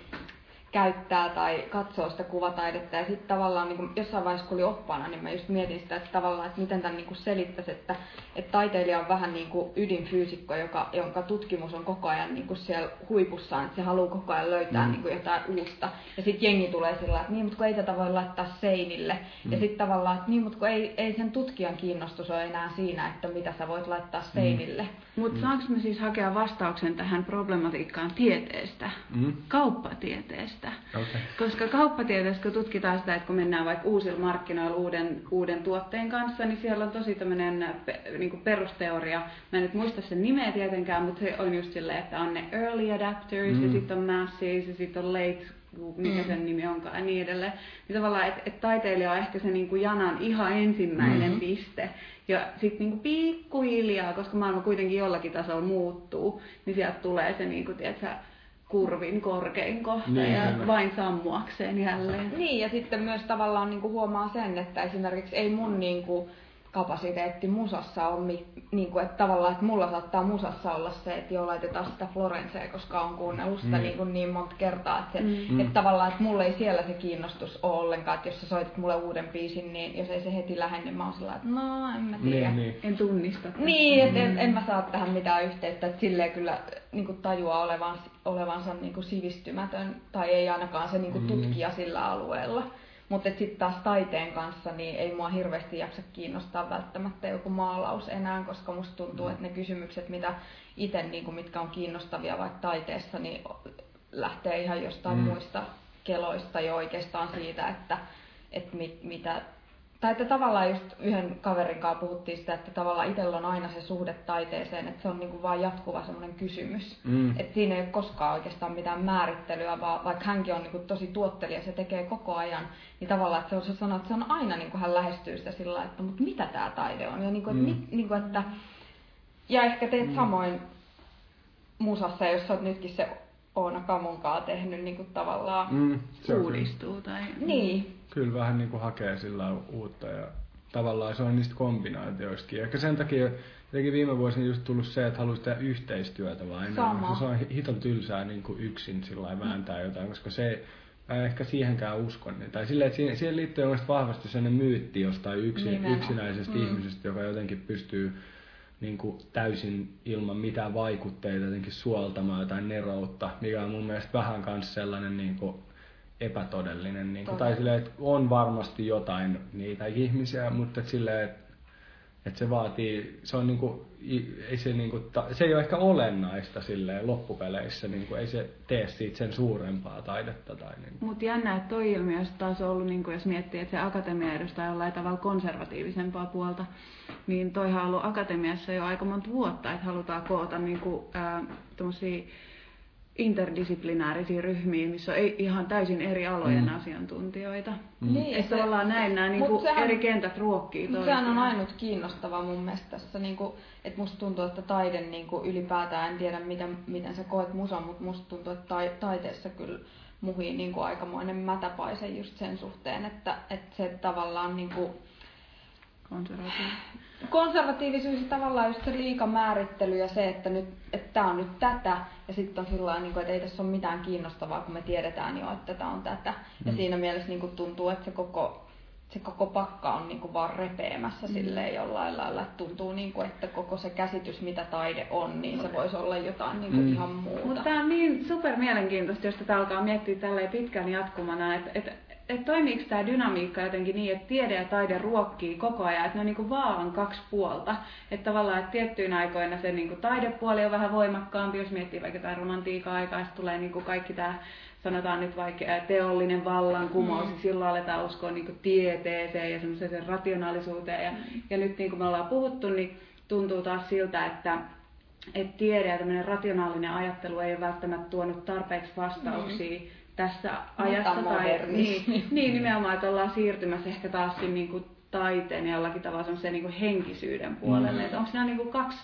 käyttää tai katsoo sitä kuvataidetta. Ja sitten tavallaan niin kuin jossain vaiheessa, kun oli oppaana, niin mä just mietin sitä, että tavallaan, että miten tämän niin kuin selittäisi, että, että taiteilija on vähän niin kuin ydinfyysikko, joka, jonka tutkimus on koko ajan niin kuin siellä huipussaan, että se haluaa koko ajan löytää mm. niin kuin jotain uusta. Ja sitten jengi tulee sillä että niin, mutta kun ei tätä voi laittaa seinille. Mm. Ja sitten tavallaan, että niin, mutta kun ei, ei sen tutkijan kiinnostus ole enää siinä, että mitä sä voit laittaa mm. seinille. Mm. Mutta mm. saanko me siis hakea vastauksen tähän problematiikkaan tieteestä, mm. kauppatieteestä? Tieteestä. Okay. Koska kauppatieteessä, kun tutkitaan sitä, että kun mennään vaikka uusilla markkinoilla uuden, uuden tuotteen kanssa, niin siellä on tosi tämmöinen niin perusteoria. Mä en nyt muista sen nimeä tietenkään, mutta se on just silleen, että on ne early adapters mm. ja sitten on masses ja sitten on late mikä mm. sen nimi onkaan ja niin edelleen. Niin tavallaan, että et taiteilija on ehkä se niin kuin janan ihan ensimmäinen mm-hmm. piste. Ja sitten niin pikkuhiljaa, koska maailma kuitenkin jollakin tasolla muuttuu, niin sieltä tulee se niin kuin, tiedätkö, kurvin korkein kohta niin, ja kyllä. vain sammuakseen jälleen. Niin, ja sitten myös tavallaan niin kuin huomaa sen, että esimerkiksi ei mun niin kuin, kapasiteetti musassa on, niin kuin, että tavallaan, että mulla saattaa musassa olla se, että joo, laitetaan sitä Florencea, koska on kuunnellut sitä mm. niin, kuin niin monta kertaa, että, se, mm. että tavallaan, että mulla ei siellä se kiinnostus ole ollenkaan, että jos sä soitat mulle uuden biisin, niin jos ei se heti lähde, niin mä oon sillä että no, en mä tiedä. Niin, niin. En tunnista. Niin, että mm. en, en, mä saa tähän mitään yhteyttä, että silleen kyllä niin kuin tajua olevansa, olevansa niin kuin sivistymätön, tai ei ainakaan se niin kuin mm. tutkija sillä alueella. Mutta sitten taas taiteen kanssa niin ei mua hirveästi jaksa kiinnostaa välttämättä joku maalaus enää, koska musta tuntuu, mm. että ne kysymykset, mitä itse, niin mitkä on kiinnostavia vaikka taiteessa, niin lähtee ihan jostain mm. muista keloista jo oikeastaan siitä, että, että mit, mitä tai että tavallaan just yhden kaverin kanssa puhuttiin sitä, että tavallaan itsellä on aina se suhde taiteeseen, että se on niinku vaan jatkuva semmoinen kysymys. Mm. Että siinä ei ole koskaan oikeastaan mitään määrittelyä, vaan vaikka hänkin on niinku tosi tuottelija, se tekee koko ajan, niin tavallaan että se on se sana, että se on aina niinku hän lähestyy sitä sillä että mutta mitä tämä taide on. Ja, niinku, mm. mit, niinku, että, ja ehkä teet mm. samoin musassa, jos olet nytkin se Oona Kamunkaa tehnyt niin kuin tavallaan mm, se uudistuu. Tai... Niin. Kyllä vähän niin kuin hakee sillä uutta ja tavallaan se on niistä kombinaatioistakin. Ehkä sen takia jotenkin viime vuosina just tullut se, että haluaisi tehdä yhteistyötä vaan enemmän. Se on hiton tylsää niin kuin yksin sillä vääntää jotain, koska se mä en ehkä siihenkään usko. Tai silleen, että siihen, siihen liittyy vahvasti sellainen myytti jostain yksin, yksinäisestä mm. ihmisestä, joka jotenkin pystyy niin kuin täysin ilman mitään vaikutteita jotenkin suoltamaan jotain neroutta, mikä on mun mielestä vähän kanssa sellainen niin kuin epätodellinen. Niin kuin, tai silleen, että on varmasti jotain niitä ihmisiä, mutta että silleen, että että se vaatii, se on niinku, ei se, niinku, se ei ole ehkä olennaista silleen loppupeleissä, niinku, ei se tee siitä sen suurempaa taidetta. Tai niinku. Mutta jännä, että toi ilmiö taas on ollut, niinku, jos miettii, että se akatemia edustaa jollain tavalla konservatiivisempaa puolta, niin toihan on ollut akatemiassa jo aika monta vuotta, että halutaan koota niinku, ää, interdisiplinäärisiä ryhmiä, missä on ihan täysin eri alojen mm. asiantuntijoita. Mm. Niin, että tavallaan näin nämä niin sehän, eri kentät ruokkii toisiaan. Sehän on ainut kiinnostava mun mielestä tässä, niin kuin, että musta tuntuu, että taide niin kuin ylipäätään, en tiedä miten, miten sä koet musan, mutta musta tuntuu, että taiteessa kyllä muhii niin kuin aikamoinen mätäpaise just sen suhteen, että, että se tavallaan niin kuin. Konservatiivisuus ja tavallaan just se liikamäärittely ja se, että nyt että tämä on nyt tätä ja sitten on sillä niin että ei tässä ole mitään kiinnostavaa, kun me tiedetään jo, että tämä on tätä. Mm. Ja siinä mielessä niin kuin tuntuu, että se koko, se koko pakka on niin kuin vaan repeämässä mm. silleen jollain lailla, että tuntuu, niin kuin, että koko se käsitys, mitä taide on, niin se voisi olla jotain niin kuin mm. ihan muuta. Mutta tämä on niin super mielenkiintoista, jos tätä alkaa miettiä tälleen pitkään jatkumana, että, että että toimiiko tämä dynamiikka jotenkin niin, että tiede ja taide ruokkii koko ajan, että ne on niin kuin vaan kaksi puolta. Että tavallaan, että tiettyinä aikoina se niin kuin taidepuoli on vähän voimakkaampi, jos miettii vaikka jotain romantiikan aikaa, tulee niin kuin kaikki tämä sanotaan nyt vaikka teollinen vallankumous, mm. silloin aletaan uskoa niin kuin tieteeseen ja semmoiseen rationaalisuuteen. Ja, mm. ja nyt niin kuin me ollaan puhuttu, niin tuntuu taas siltä, että että tiede ja rationaalinen ajattelu ei ole välttämättä tuonut tarpeeksi vastauksia mm. Tässä ajassa. Tai, niin, niin, nimenomaan, että ollaan siirtymässä ehkä taas siinä niin kuin taiteen ja jollakin tavalla se niin kuin henkisyyden puolelle. Mm. Että onko nämä niin kuin kaksi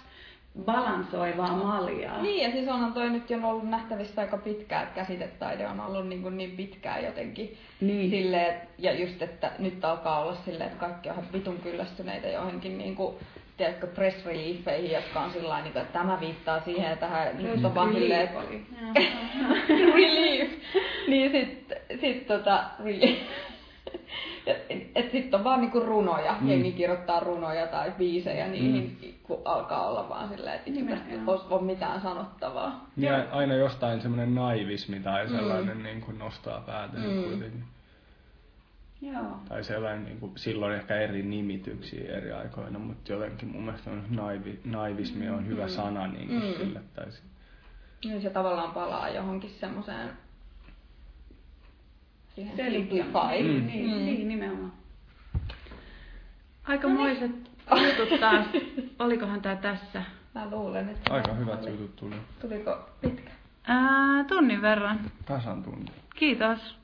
balansoivaa maljaa. Niin, ja siis onhan toi nyt jo ollut nähtävissä aika pitkään, että käsitetaide on ollut niin, kuin niin pitkään jotenkin niin. silleen, ja just, että nyt alkaa olla silleen, että kaikki on vitun kyllästyneitä johonkin niin kuin, tiedätkö, press reliefeihin, jotka on sillä niin että tämä viittaa siihen, että tähän nyt on vaan silleen, että... relief. niin sit, sit tota, relief. et sitten on vaan niinku runoja, mm. jengi kirjoittaa runoja tai biisejä niihin, mm. kun alkaa olla vaan silleen, että ei ole mitään sanottavaa. Ja aina jostain semmoinen naivismi tai mm. sellainen mm. niin kuin nostaa päätään mm. kuitenkin. Joo. Tai sellainen, niin kuin, silloin ehkä eri nimityksiä eri aikoina, mutta jotenkin mun mielestä on naivi, naivismi on hyvä mm. sana niin kuin mm. sille. Tai niin se tavallaan palaa johonkin semmoiseen siihen Mm. Niin, mm. niin, nimenomaan. Aikamoiset no niin. jutut taas. Olikohan tää tässä? Mä luulen, että... Aika hyvät oli. jutut tuli. Tuliko pitkä? Ää, tunnin verran. Tasan tunti. Kiitos.